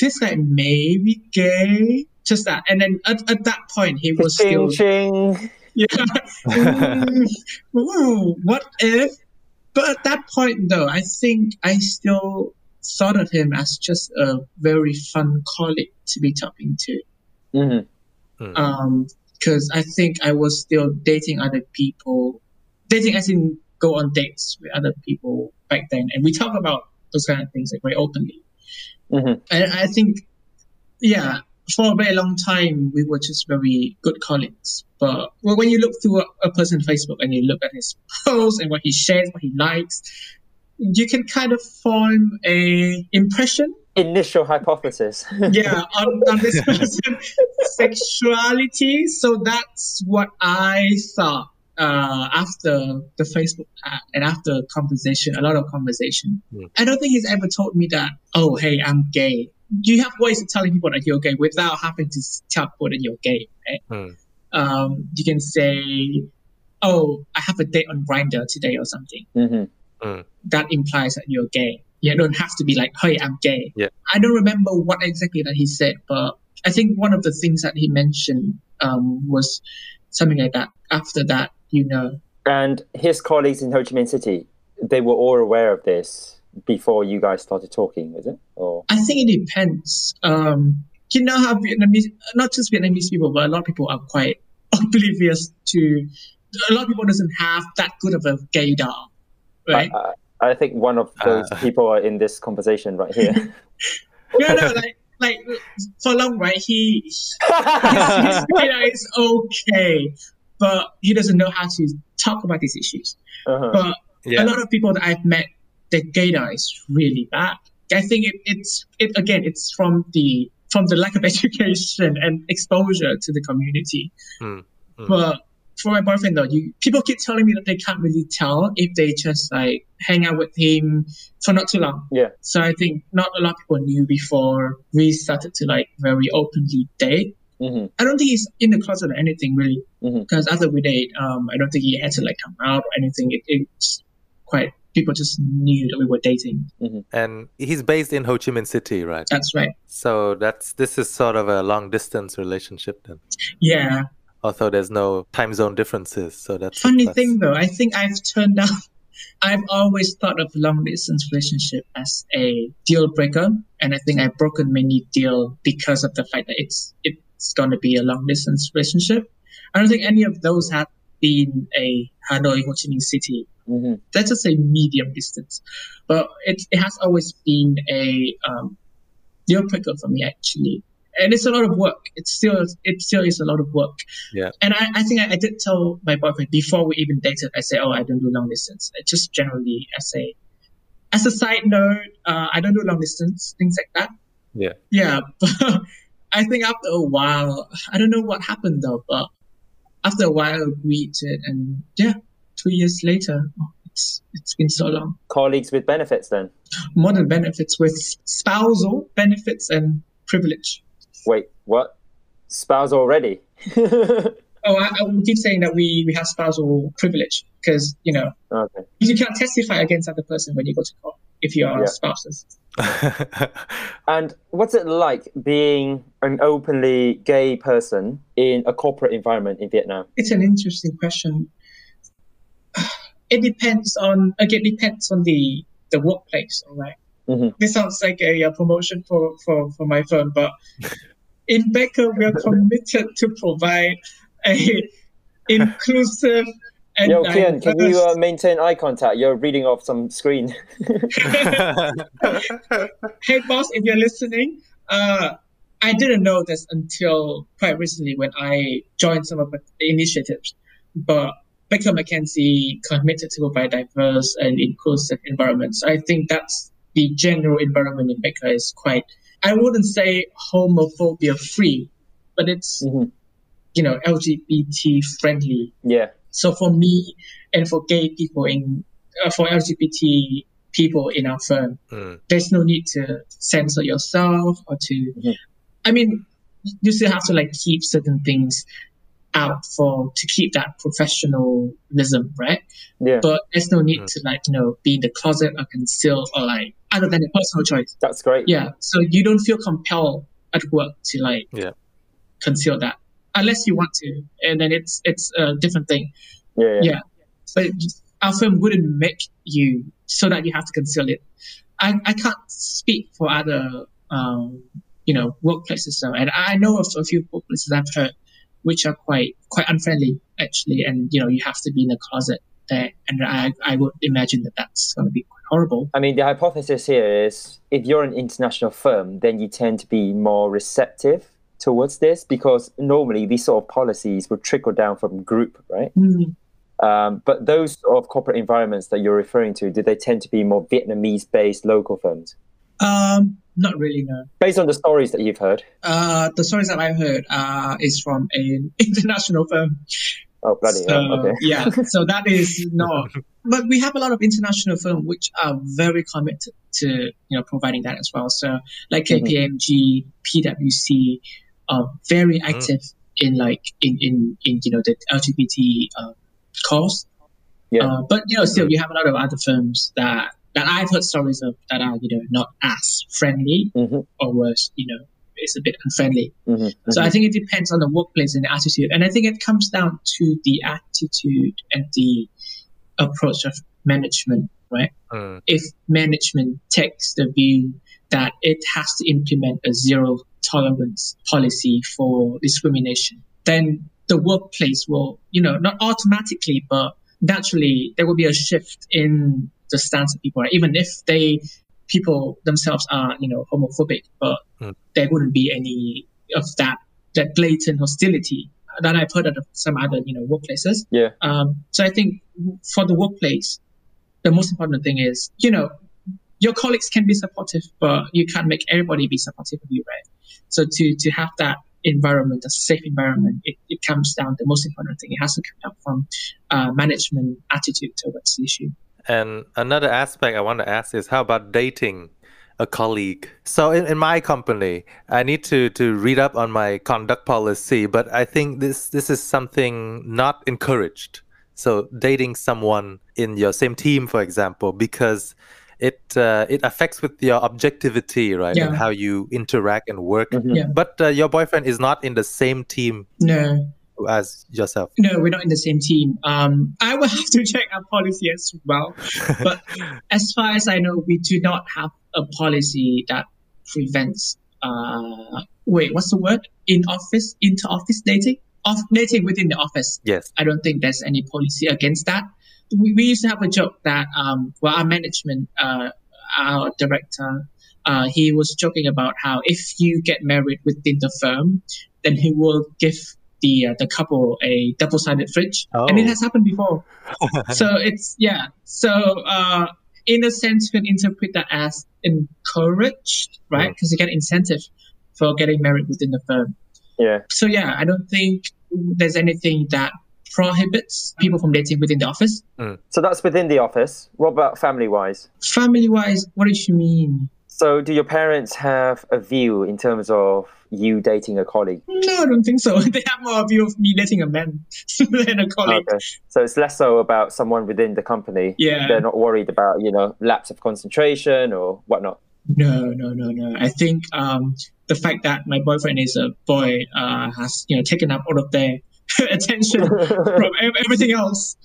S2: this guy may be gay. Just that, and then at, at that point, he was still
S3: Ching, ching.
S2: yeah. Mm, ooh, what if? But at that point, though, I think I still thought of him as just a very fun colleague to be talking to.
S3: Mhm.
S6: Mm.
S2: Um, because I think I was still dating other people, dating as in go on dates with other people back then, and we talk about those kind of things like very openly.
S3: Mhm.
S2: And I think, yeah, for a very long time, we were just very good colleagues. But well, when you look through a, a person's Facebook and you look at his posts and what he shares, what he likes, you can kind of form a impression,
S3: Initial hypothesis.
S2: yeah, on, on this person's sexuality. So that's what I thought uh, after the Facebook ad and after conversation, a lot of conversation. I don't think he's ever told me that, oh, hey, I'm gay. You have ways of telling people that you're gay without having to tell people that you're gay, right?
S6: Hmm.
S2: Um, you can say, oh, I have a date on Grindr today or something.
S3: hmm
S2: That implies that you're gay. You don't have to be like, hey, I'm gay.
S6: Yeah.
S2: I don't remember what exactly that he said, but I think one of the things that he mentioned um, was something like that. After that, you know,
S3: And his colleagues in Ho Chi Minh City, they were all aware of this before you guys started talking, was it? Or
S2: I think it depends. Um, you know how Vietnamese, not just Vietnamese people, but a lot of people are quite oblivious to. A lot of people doesn't have that good of a gaydar, right?
S3: I, I, I think one of those
S6: Uh.
S3: people are in this conversation right here.
S2: no, no, like, like for long, right? He his, his gaydar is okay, but he doesn't know how to talk about these issues.
S3: Uh-huh.
S2: But
S6: Yeah.
S2: a lot of people that I've met, their gaydar is really bad. I think it, it's it again. It's from the from the lack of education and exposure to the community.
S6: Mm, mm.
S2: But for my boyfriend though, you people keep telling me that they can't really tell if they just like hang out with him for not too long.
S3: Yeah.
S2: So I think not a lot of people knew before we started to like very openly date.
S3: hmm
S2: I don't think he's in the closet or anything really,
S3: Mhm.
S2: because after we date, um, I don't think he had to like come out or anything. It, it's quite people just knew that we were dating.
S6: And he's based in Ho Chi Minh City, right?
S2: That's right.
S6: So that's this is sort of a long distance relationship then.
S2: Yeah.
S6: Although there's no time zone differences, so that's
S2: Funny thing though, I think I've turned out. I've always thought of long distance relationship as a deal breaker, and I think I've broken many deal because of the fact that it's it's going to be a long distance relationship. I don't think any of those have been a Hanoi Ho Chi Minh City.
S3: hmm
S2: Let's just say medium distance, but it it has always been a um, deal breaker for me actually, and it's a lot of work. It's still it still is a lot of work.
S6: Yeah.
S2: And I, I think I, I did tell my boyfriend before we even dated. I said, "Oh, I don't do long distance. It's just generally as a as a side note, uh, I don't do long distance things like that."
S6: Yeah.
S2: Yeah, but I think after a while, I don't know what happened though, but after a while, agreed to it, and yeah, two years later, oh, it's it's been so long.
S3: Colleagues with benefits then.
S2: More than benefits with spousal benefits and privilege.
S3: Wait, what? Spouse already?
S2: Oh, I, I will keep saying that we, we have spousal privilege because, you know,
S3: okay.
S2: you can't testify against other person when you go to court if you are
S3: Yeah.
S2: spouses.
S3: And what's it like being an openly gay person in a corporate environment in Vietnam?
S2: It's an interesting question. It depends on, again, depends on the, the workplace, all right?
S3: Mhm.
S2: This sounds like a, uh promotion for, for, for my firm, but in Baker, we are committed to provide a inclusive and
S3: Yo, Kian, can you uh, maintain eye contact? You're reading off some screen.
S2: hey boss, if you're listening, uh, I didn't know this until quite recently when I joined some of the initiatives. But Baker McKenzie committed to provide diverse and inclusive environments. I think that's the general environment in Baker is quite, I wouldn't say homophobia free, but it's,
S3: Mhm.
S2: You know, LGBT friendly
S3: yeah.
S2: so for me and for gay people in, uh, for LGBT people in our firm,
S6: Mm.
S2: there's no need to censor yourself or to,
S3: Mhm.
S2: I mean, you still have to like keep certain things out for, to keep that professionalism, right?
S3: Yeah.
S2: But there's no need
S6: Mm.
S2: to like, you know, be in the closet or conceal or like, other than a personal choice.
S3: That's great.
S2: Yeah. So you don't feel compelled at work to like
S6: Yeah.
S2: conceal that unless you want to. And then it's, it's a different thing
S3: Yeah. yeah.
S2: Yeah. but our firm wouldn't make you so that you have to conceal it. I, I can't speak for other, um, you know, workplaces though. And I know of a few workplaces I've heard which are quite, quite unfriendly actually. And, you know, you have to be in the closet there. And I, I would imagine that that's going to be quite horrible.
S3: I mean, the hypothesis here is if you're an international firm, then you tend to be more receptive towards this because normally these sort of policies would trickle down from group, right?
S2: Hmm.
S3: Um, but those sort of corporate environments that you're referring to, do they tend to be more Vietnamese-based local firms?
S2: Um, not really, no.
S3: Based on the stories that you've heard.
S2: Uh, the stories that I've heard, uh, is from an international firm.
S3: Oh, bloody
S2: So,
S3: hell. Okay.
S2: yeah, so that is not. But we have a lot of international firms which are very committed to you know providing that as well. So like. KPMG, PwC, are very active in like in in in you know the LGBT uh, cause.
S3: Yeah.
S2: Uh, but you know, still you have a lot of other firms that that I've heard stories of that are you know not as friendly
S3: hmm
S2: or worse, you know, it's a bit unfriendly.
S3: hmm
S2: So I think it depends on the workplace and the attitude. And I think it comes down to the attitude and the approach of management, right?
S6: Mm.
S2: If management takes the view that it has to implement a zero tolerance policy for discrimination, then the workplace will, you know, not automatically, but naturally there will be a shift in the stance of people, right? even if they people themselves are, you know, homophobic, but
S6: Mm.
S2: there wouldn't be any of that that blatant hostility that I've heard of some other, you know, workplaces.
S3: Yeah.
S2: Um, so I think for the workplace, the most important thing is, you know, your colleagues can be supportive, but you can't make everybody be supportive of you, right? So to to have that environment, a safe environment, it, it comes down. The most important thing it has to come down from uh, management attitude towards the issue.
S6: And another aspect I want to ask is how about dating a colleague? So in, in my company, I need to, to read up on my conduct policy, but I think this this is something not encouraged So dating someone in your same team, for example, because it uh, it affects with your objectivity, right, and how you interact and work.
S3: Mhm.
S2: Yeah.
S6: But uh, your boyfriend is not in the same team
S2: No,
S6: as yourself.
S2: no, we're not in the same team. Um, I will have to check our policy as well. But as far as I know, we do not have a policy that prevents. Uh, wait, what's the word? In office, inter office dating, off dating within the office.
S6: Yes.
S2: I don't think there's any policy against that. We, we used to have a joke that um, well, our management, uh, our director, uh, he was joking about how if you get married within the firm, then he will give the uh, the couple a double sided fridge, and it
S6: Oh.
S2: has happened before. so it's yeah. So uh, in a sense, you can interpret that as encouraged, right?
S6: Mm.
S2: Because you get incentive for getting married within the firm.
S3: Yeah.
S2: So yeah, I don't think there's anything that prohibits people from dating within the office.
S3: So that's within the office. What about family wise?
S2: Family wise, what do you mean?
S3: So do your parents have a view in terms of you dating a colleague?
S2: No, I don't think so. They have more of a view of me dating a man than a colleague.
S3: Okay. So it's less so about someone within the company.
S2: Yeah.
S3: They're not worried about, you know, lapse of concentration or whatnot.
S2: No, no, no, no. I think um, the fact that my boyfriend is a boy uh, has you know taken up all of their attention from everything else.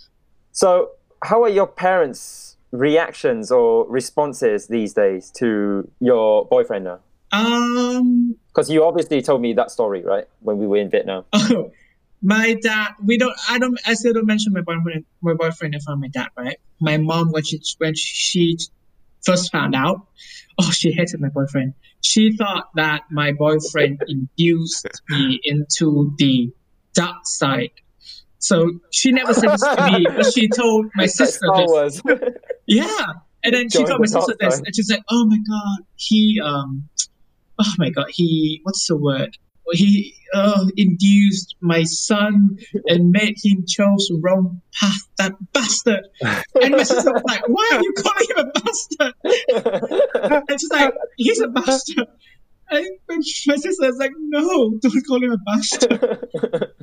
S3: So, how are your parents' reactions or responses these days to your boyfriend now?
S2: Um,
S3: Because you obviously told me that story, right? When we were in Vietnam.
S2: Oh, my dad. We don't. I don't. I still don't mention my boyfriend. My boyfriend in front of my dad. Right. My mom when she when she first found out, oh, she hated my boyfriend. She thought that my boyfriend induced me into the dark side. So she never said this to me, but she told my sister
S3: Star
S2: this. Yeah. And then she told my sister this,
S3: side.
S2: and she's like, "Oh my god, he um, oh my god, he what's the word? He uh, induced my son and made him chose the wrong path. That bastard!" And my sister was like, "Why are you calling him a bastard?" And she's like, "He's a bastard." And my sister was like, "No, don't call him a bastard."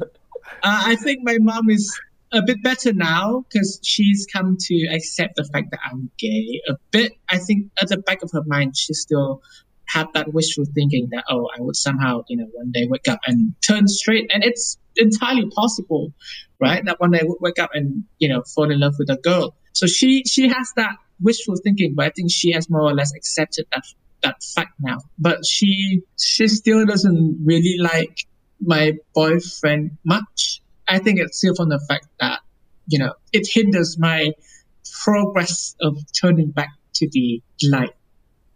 S2: Uh, I think my mom is a bit better now because she's come to accept the fact that I'm gay a bit. I think at the back of her mind, she still had that wishful thinking that, oh, I would somehow, you know, one day wake up and turn straight. And it's entirely possible, right? That one day I would wake up and, you know, fall in love with a girl. So she, she has that wishful thinking, but I think she has more or less accepted that, that fact now. But she, she still doesn't really like my boyfriend much. I think it's still from the fact that, you know, it hinders my progress of turning back to the light,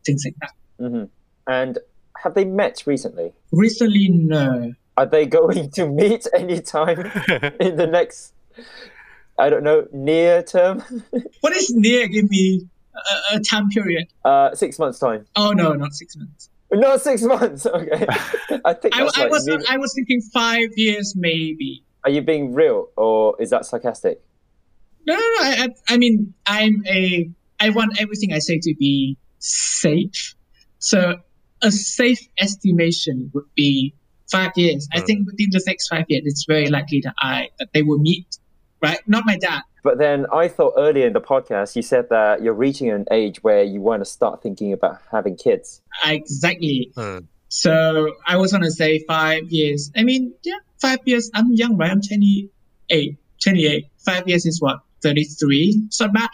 S2: things like that.
S3: hmm And have they met recently?
S2: Recently, no.
S3: Are they going to meet anytime in the next, I don't know, near term?
S2: What is near? Give me a, a time period.
S3: Uh, six months' time.
S2: Oh no, not six months.
S3: Not six months. Okay. I think
S2: I,
S3: that's
S2: I was I was thinking five years maybe.
S3: Are you being real or is that sarcastic?
S2: No, no, no. I, I, I mean, I'm a. I want everything I say to be safe. So a safe estimation would be five years. I
S6: Mm.
S2: think within the next five years, it's very likely that I that they will meet. Right? Not my dad.
S3: But then I thought earlier in the podcast you said that you're reaching an age where you want to start thinking about having kids.
S2: Exactly.
S6: Hmm.
S2: So I was gonna say five years. I mean, yeah, five years. I'm young, right? I'm 28. 28. Five years is what? 33. It's not bad.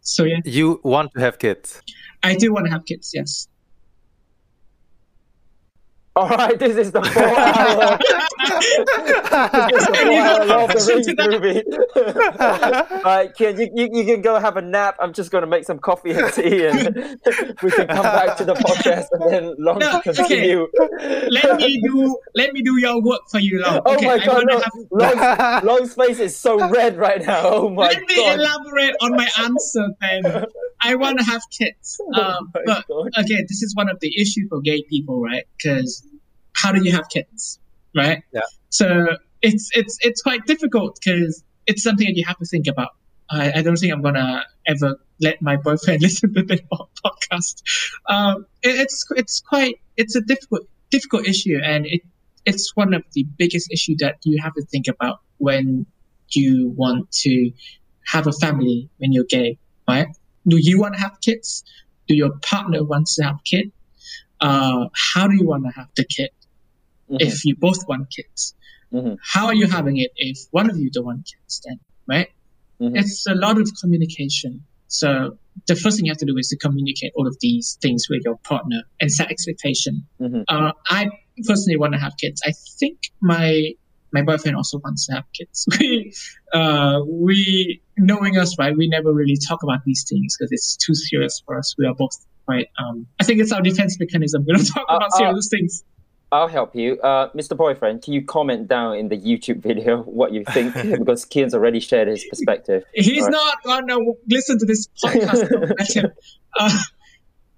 S2: So yeah,
S6: You want to have kids.
S2: I do want to have kids. Yes.
S3: All right, this is the four hour, the
S2: And you don't
S3: Lord the Rings movie. Right, Kian, you, you, you can go have a nap. I'm just going to make some coffee and tea and we can come back to the podcast and then long
S2: No,
S3: continue.
S2: Let me do. Let me do your work for you, Long.
S3: Oh
S2: okay,
S3: my god, no.
S2: have.
S3: Long's, Long's face is so red right now. Oh my god.
S2: let me elaborate on my answer then. I want to have kids. Um,
S3: Oh
S2: but
S3: God.
S2: again, this is one of the issues for gay people, right? Because how do you have kids, right?
S6: Yeah.
S2: So it's it's it's quite difficult because it's something that you have to think about. I, I don't think I'm gonna ever let my boyfriend listen to the podcast. Um, it, it's it's quite it's a difficult difficult issue, and it it's one of the biggest issue that you have to think about when you want to have a family when you're gay, right? Do you want to have kids? Do your partner wants to have kid? Uh, how do you want to have the kid?
S3: Mhm.
S2: If you both want kids,
S3: Mhm.
S2: how are you having it if one of you don't want kids? Then, right?
S3: Mhm.
S2: It's a lot of communication. So the first thing you have to do is to communicate all of these things with your partner and set expectation.
S3: Mhm.
S2: Uh, I personally want to have kids. I think my my boyfriend also wants to have kids. We, uh, we knowing us, right? We never really talk about these things because it's too serious for us. We are both quite. Um, I think it's our defense mechanism. We don't talk
S3: Uh,
S2: about
S3: uh,
S2: serious things.
S3: I'll help you. Uh, Mr. Boyfriend, can you comment down in the YouTube video what you think? because Kian's already shared his perspective.
S2: He's
S3: Right.
S2: not gonna listen to this podcast. Don't let him. Uh,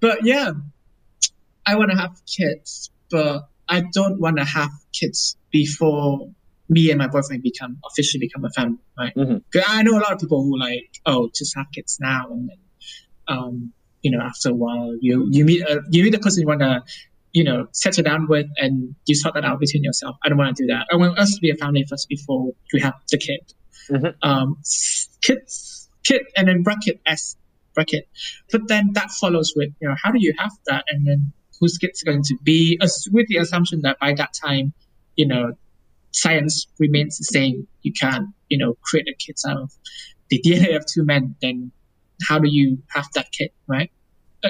S2: but yeah, I want to have kids, but I don't want to have kids before me and my boyfriend become officially become a family, right?
S3: Mhm.
S2: 'Cause I know a lot of people who like, oh, just have kids now, and then, um, you know, after a while, you you meet a, you meet the person you want to, you know, settle down with, and you sort that out between yourself. I don't want to do that. I want us to be a family first before we have the kid.
S3: Mhm.
S2: Um, kids, kid, and then bracket s bracket. But then that follows with, you know, how do you have that, and then whose kid's going to be? As with the assumption that by that time, you know, science remains the same. You can't, you know, create a kid out of the DNA of two men. Then how do you have that kid, right?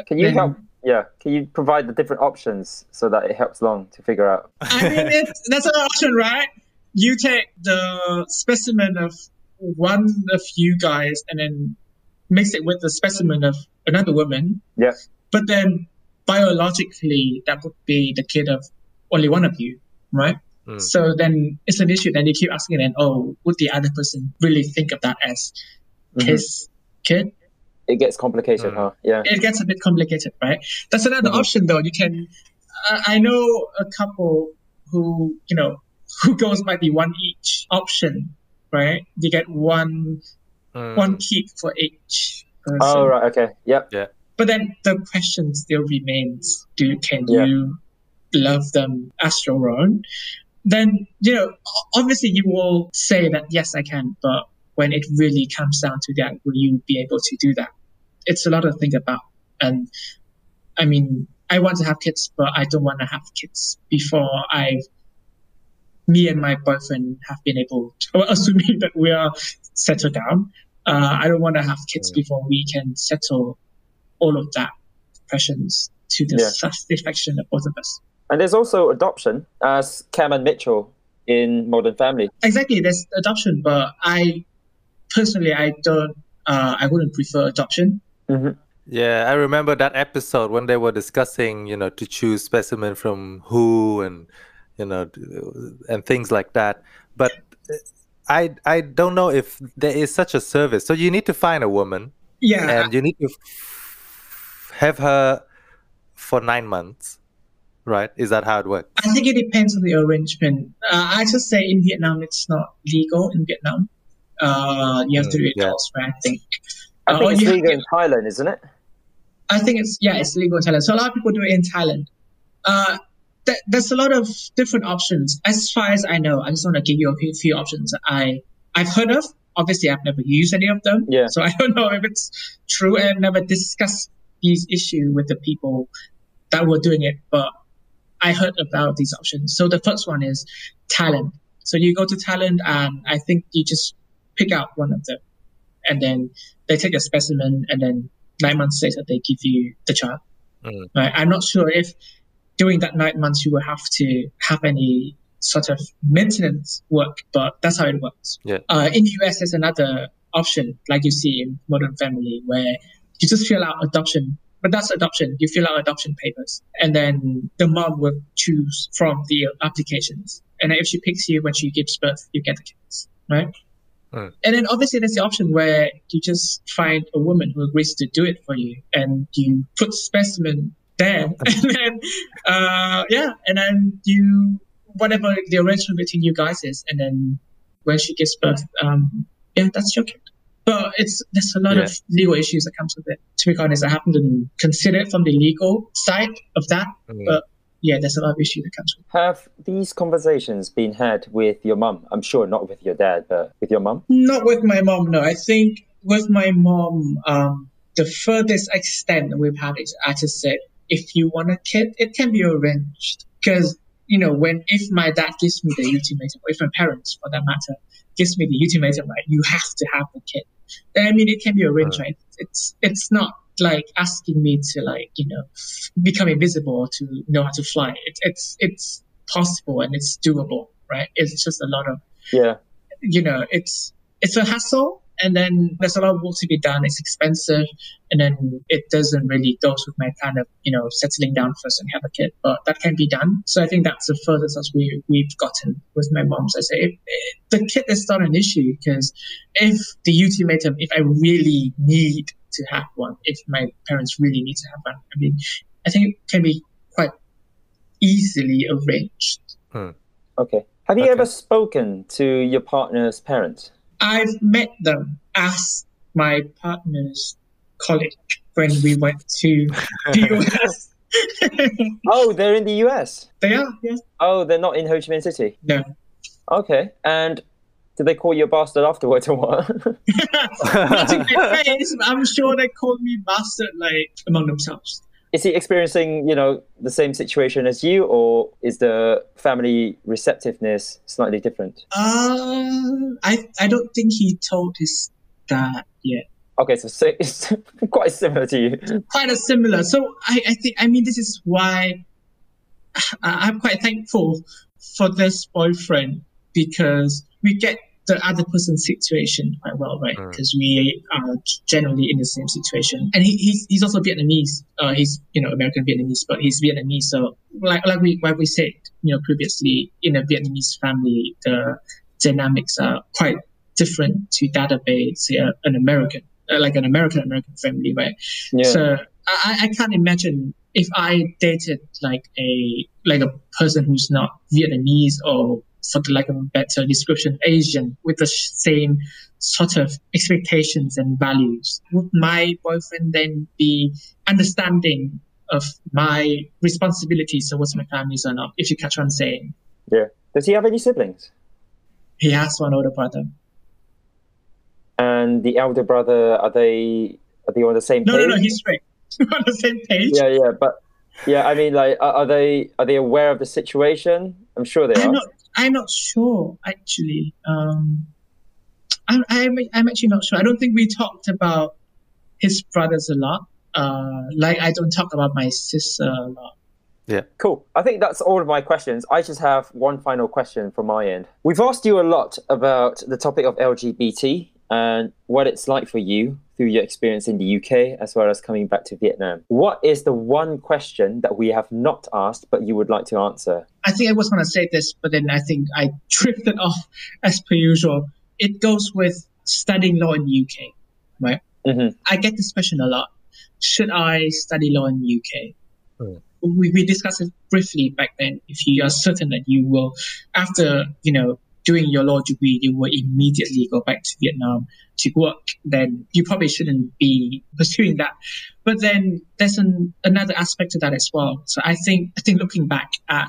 S3: Can you
S2: then-
S3: help? Yeah, can you provide the different options so that it helps Long to figure out?
S2: I mean, it's, that's an option, right? You take the specimen of one of you guys and then mix it with the specimen of another woman.
S3: Yeah.
S2: But then biologically, that would be the kid of only one of you, right?
S6: Mm.
S2: So then it's an issue. Then you keep asking, then, oh, would the other person really think of that as
S3: Mhm.
S2: his kid?
S3: It gets complicated,
S6: Mm.
S3: huh? Yeah.
S2: it gets a bit complicated, right? That's another
S3: Mhm.
S2: option, though. You can. I I know a couple who you know who goes by the one each option, right? You get one
S6: Mm.
S2: one keep for each. Person.
S3: Oh, right. Okay. Yep. Yeah.
S2: But then the question still remains: Do can
S3: Yeah.
S2: you love them as your own? Then you know, obviously, you will say that yes, I can. But when it really comes down to that, will you be able to do that? It's a lot to think about. And I mean, I want to have kids, but I don't want to have kids before I, me and my boyfriend have been able to, assuming that we are settled down. Uh, I don't want to have kids before we can settle all of that questions to the
S3: Yeah.
S2: satisfaction of both of us.
S3: And there's also adoption, as Cameron Mitchell in Modern Family.
S2: Exactly, there's adoption, but I personally I don't uh, I wouldn't prefer adoption.
S6: Yeah, I remember that episode when they were discussing, you know, to choose specimen from who and, you know, and things like that. But uh, I I don't know if there is such a service. So you need to find a woman
S2: Yeah,
S6: and you need to f- have her for nine months, right? Is that how it works?
S2: I think it depends on the arrangement. Uh, I just say in Vietnam it's not legal in Vietnam. Uh, you have to
S6: Mm,
S2: do it
S6: yeah.
S2: elsewhere. I think.
S3: I
S2: Uh,
S3: think
S2: or
S3: it's
S2: you have-
S3: legal in Thailand, isn't it?
S2: I think it's yeah, it's legal in Thailand. So a lot of people do it in Thailand. Uh, th- there's a lot of different options. As far as I know, I just want to give you a few, few options that I I've heard of. Obviously, I've never used any of them.
S3: Yeah.
S2: So I don't know if it's true, and I've never discussed these issues with the people that were doing it. But I heard about these options. So the first one is Thailand. So you go to Thailand, and I think you just pick out one of them, and then they take a specimen, and then nine months later they give you the child.
S6: Mm.
S2: Right? I'm not sure if during that nine months you will have to have any sort of maintenance work, but that's how it works.
S6: Yeah.
S2: Uh, in the US, there's another option, like you see in Modern Family, where you just fill out adoption. But that's adoption. You fill out adoption papers, and then the mom will choose from the applications. And if she picks you when she gives birth, you get the kids, right?
S6: Mm.
S2: And then obviously there's the option where you just find a woman who agrees to do it for you, and you put specimen there, and then uh, yeah, and then you whatever the arrangement between you guys is, and then when she gives birth, um, yeah, that's your kid. But it's there's a lot
S6: Yeah.
S2: of legal issues that comes with it. To be honest, I haven't considered from the legal side of that,
S6: Mm.
S2: but yeah, there's a lot of issue that comes with.
S3: Have these conversations been had with your mum? I'm sure not with your dad, but with your mum.
S2: Not with my mom, no. I think with my mom, um, the furthest extent we've had is I just said, if you want a kid, it can be arranged. Because, you know, when, if my dad gives me the ultimatum, or if my parents, for that matter, gives me the ultimatum, like, you have to have a kid, then I mean, it can be arranged, right? It's, it's not like asking me to like, you know, become invisible to know how to fly. It, it's, it's possible and it's doable, right? It's just a lot of,
S3: Yeah.
S2: you know, it's it's a hassle and then there's a lot of work to be done. It's expensive and then it doesn't really go with my kind of, you know, settling down first and have a kid. But that can be done. So I think that's the furthest as we we've gotten with my mom. So I say if, if the kid is not an issue because if the ultimatum, if I really need to have one, if my parents really need to have one, I mean, I think it can be quite easily arranged. Hmm.
S3: Okay. Have you
S6: Okay.
S3: ever spoken to your partner's parents?
S2: I've met them as my partner's colleague when we went to the US.
S3: Oh, they're in the US.
S2: they are, yes.
S3: Oh, they're not in Ho Chi Minh City.
S2: No.
S3: Okay. And did they call you a bastard afterwards or what?
S2: Not to my face, I'm sure they called me bastard like among themselves.
S3: is he experiencing, you know, the same situation as you, or is the family receptiveness slightly different?
S2: Uh, I I don't think he told his dad yet.
S3: Okay, so si- it's quite similar to you.
S2: Quite a similar. So I, I think I mean this is why I- I'm quite thankful for this boyfriend because we get the other person's situation quite well, right?
S6: Mm.
S2: Because we are generally in the same situation, and he, he's he's also Vietnamese. Uh, he's you know American Vietnamese, but he's Vietnamese. So like like we like we said, you know, previously in a Vietnamese family, the dynamics are quite different to that of a say an American, uh, like an American American family, right?
S3: Yeah.
S2: So I, I can't imagine if I dated like a like a person who's not Vietnamese or lack of a better description, Asian with the same sort of expectations and values. Would my boyfriend then be understanding of my responsibilities towards my families or not? If you catch what I'm saying.
S3: yeah. Does he have any siblings?
S2: He has one older brother.
S3: And the elder brother, are they are they on the same
S2: No,
S3: page?
S2: no, no, he's straight. on the same page.
S3: yeah, yeah, but yeah, I mean, like, are, are they are they aware of the situation? I'm sure they
S2: I'm
S3: are.
S2: not. I'm not sure actually. Um, I'm, I'm. I'm actually not sure. I don't think we talked about his brothers a lot. Uh, like I don't talk about my sister a lot. Yeah.
S3: Cool. I think that's all of my questions. I just have one final question from my end. We've asked you a lot about the topic of LGBT and what it's like for you through your experience in the UK as well as coming back to Vietnam. What is the one question that we have not asked but you would like to answer?
S2: I think I was going to say this, but then I think I drifted off as per usual. It goes with studying law in the UK, right?
S3: Mhm.
S2: I get this question a lot. Should I study law in the UK?
S6: Hmm.
S2: We, we discussed it briefly back then. If you are certain that you will, after, you know, doing your law degree, you will immediately go back to Vietnam to work, then you probably shouldn't be pursuing that. But then there's an, another aspect to that as well. So I think, I think looking back at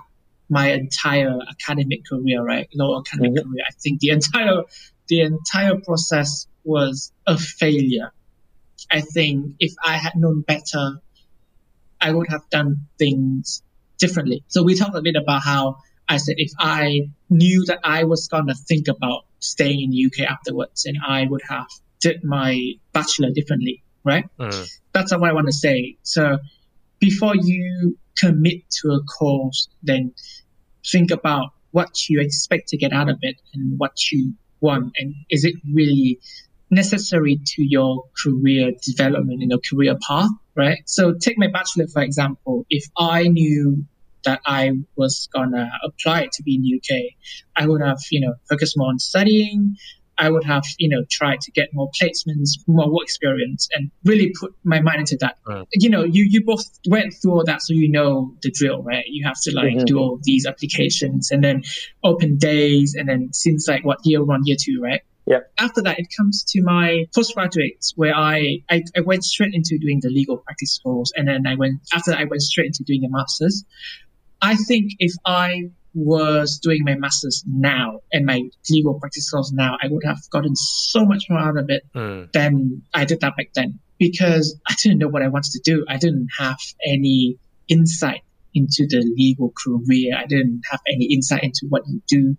S2: my entire academic career, right? Law academic
S3: Mhm.
S2: career. I think the entire the entire process was a failure. I think if I had known better, I would have done things differently. So we talked a bit about how I said if I knew that I was gonna think about staying in the UK afterwards, and I would have did my bachelor differently, right?
S6: Mm.
S2: that's what I want to say. So before you commit to a course, then think about what you expect to get out of it and what you want. And is it really necessary to your career development and your career path, right? So take my bachelor, for example. If I knew that I was gonna apply to be in the UK, I would have, you know, focused more on studying, I would have, you know, tried to get more placements, more work experience, and really put my mind into that.
S6: Right.
S2: You know, you you both went through all that, so you know the drill, right? You have to like
S3: Mhm.
S2: do all these applications and then open days, and then since like what year one, year two, right?
S3: Yep.
S2: After that, it comes to my postgraduates, where I, I I went straight into doing the legal practice course, and then I went after that, I went straight into doing the masters. I think if I was doing my masters now and my legal practice course now, I would have gotten so much more out of it
S6: Mm.
S2: than I did that back then because I didn't know what I wanted to do. I didn't have any insight into the legal career. I didn't have any insight into what you do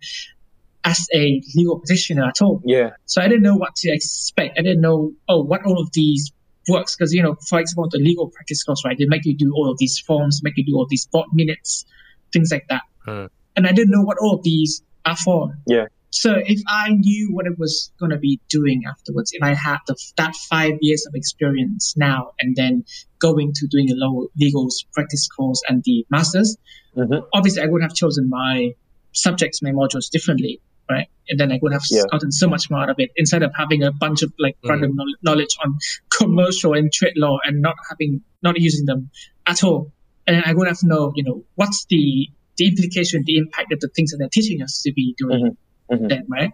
S2: as a legal practitioner at all.
S3: Yeah.
S2: So I didn't know what to expect. I didn't know, oh, what all of these works. Because, you know, for example, the legal practice course, right? They make you do all of these forms, make you do all these board minutes, things like that.
S6: Hmm.
S2: And I didn't know what all of these are for.
S3: Yeah.
S2: So if I knew what I was going to be doing afterwards, if I had the, that five years of experience now and then going to doing a law, legal practice course and the masters,
S3: Mhm.
S2: obviously I would have chosen my subjects, my modules differently, right? And then I would have
S3: Yeah.
S2: gotten so much more out of it instead of having a bunch of like
S6: Mm.
S2: random knowl- knowledge on commercial and trade law and not having, not using them at all. And then I would have know, you know, what's the, the implication, the impact of the things that they're teaching us to be doing
S3: Mhm.
S2: then, right?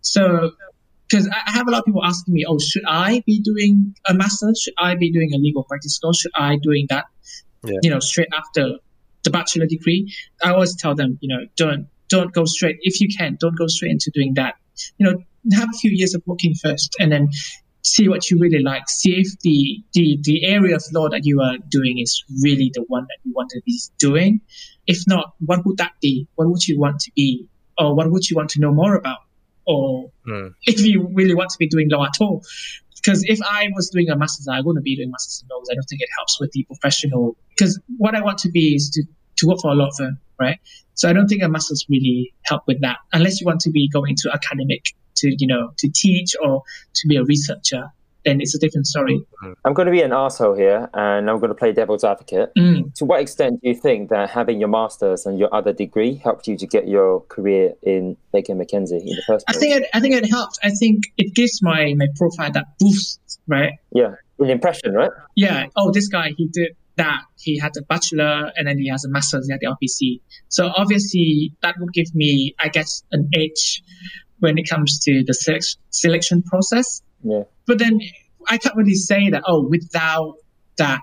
S2: So, because I I have a lot of people asking me, oh, should I be doing a master? Should I be doing a legal practice course? Should I doing that?
S6: Yeah.
S2: You know, straight after the bachelor degree. I always tell them, you know, don't don't go straight if you can. Don't go straight into doing that. You know, have a few years of working first, and then see what you really like. See if the the the area of law that you are doing is really the one that you want to be doing. If not, what would that be? What would you want to be? Or what would you want to know more about? Or
S6: Mm.
S2: if you really want to be doing law at all. Because if I was doing a master's, I wouldn't be doing master's in laws. I don't think it helps with the professional. Because what I want to be is to, to work for a law firm, right? So I don't think a master's really help with that, unless you want to be going to academic to, you know, to teach or to be a researcher. Then it's a different story.
S3: I'm going to be an asshole here, and I'm going to play devil's advocate.
S2: Mm.
S3: To what extent do you think that having your masters and your other degree helped you to get your career in Baker McKenzie in the first place?
S2: I think it, I think it helped. I think it gives my my profile that boost, right?
S3: yeah, an impression, right?
S2: yeah, oh, this guy, he did that. He had a bachelor and then he has a master's at the RPC. So obviously that would give me, I guess, an edge when it comes to the selec- selection process.
S3: Yeah.
S2: But then I can't really say that, oh, without that,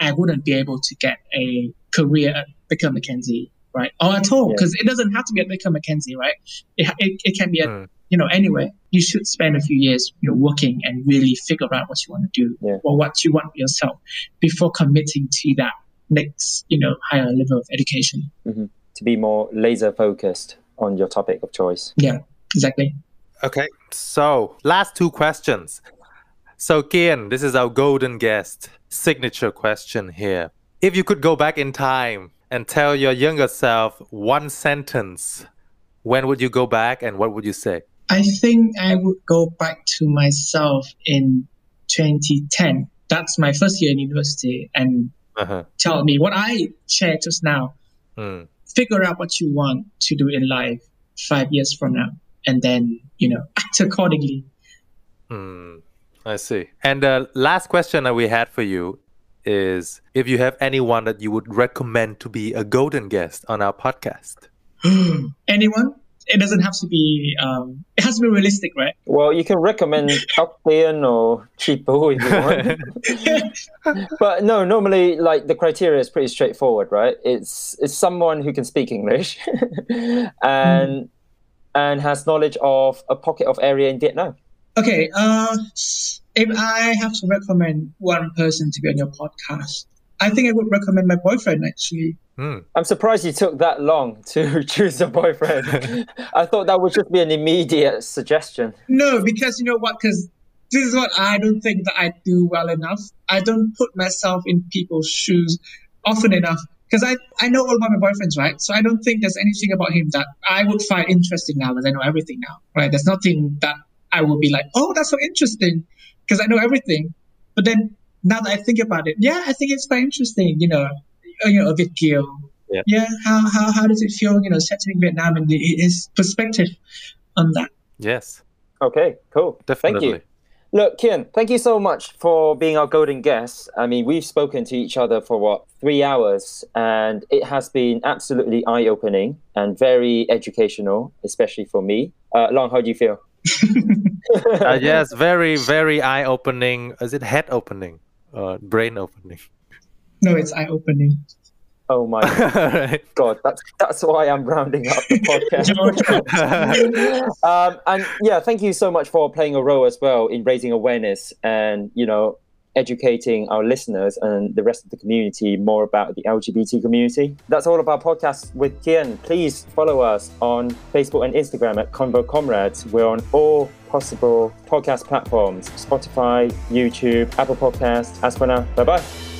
S2: I wouldn't be able to get a career at Baker McKenzie, right? Or at all,
S3: Yeah.
S2: because it doesn't have to be at Baker McKenzie, right? It, it, it can be at,
S6: Mm.
S2: You know, anyway, You should spend a few years, you know, working and really figure out what you want to do
S3: Yeah.
S2: or what you want for yourself before committing to that next, you know, higher level of education. Mm-hmm.
S3: To be more laser focused on your topic of choice.
S2: Yeah, exactly.
S6: Okay. So, last two questions. So, Kian, this is our golden guest signature question here. If you could go back in time and tell your younger self one sentence, when would you go back and what would you say?
S2: I think I would go back to myself in 2010. That's my first year in university and
S6: Uh-huh.
S2: tell me what I shared just now.
S6: Mm.
S2: Figure out what you want to do in life five years from now and then, you know, act accordingly.
S6: Hmm, I see. And the last question that we had for you is if you have anyone that you would recommend to be a golden guest on our podcast.
S2: Anyone? It doesn't have to be, um, it has to be realistic, right?
S3: Well, you can recommend Octane or Chipo if you want. but no, normally like the criteria is pretty straightforward, right? It's it's someone who can speak English and and has knowledge of a pocket of area in Vietnam.
S2: Okay, uh, if I have to recommend one person to be on your podcast, I think I would recommend my boyfriend actually.
S6: Hmm.
S3: I'm surprised you took that long to choose a boyfriend. I thought that would just be an immediate suggestion.
S2: No, because you know what? Because this is what I don't think that I do well enough. I don't put myself in people's shoes often enough. Because I, I know all about my boyfriends, right? So I don't think there's anything about him that I would find interesting now because I know everything now, right? There's nothing that I would be like, oh, that's so interesting because I know everything. But then now that I think about it, yeah, I think it's quite interesting, you know, uh, you know, a bit video.
S6: Yeah.
S2: how, how, how does it feel, you know, settling Vietnam and the, his perspective on that?
S6: Yes,
S3: Okay, cool.
S6: definitely.
S3: Thank you. Look, Kian, thank you so much for being our golden guest. I mean, we've spoken to each other for what, three hours, and it has been absolutely eye opening and very educational, especially for me. Uh, Long, how do you feel?
S6: Uh, yes, very, very eye opening. Is it head opening? Uh, brain opening.
S2: No, it's eye opening.
S3: Oh my
S6: Right.
S3: god, that's that's why I'm rounding up the podcast. um, and yeah, thank you so much for playing a role as well in raising awareness and you know educating our listeners and the rest of the community more about the LGBT community. That's all of our podcast with Kian. Please follow us on Facebook and Instagram at Convo Comrades. We're on all possible podcast platforms: Spotify, YouTube, Apple Podcasts. As for now, bye bye.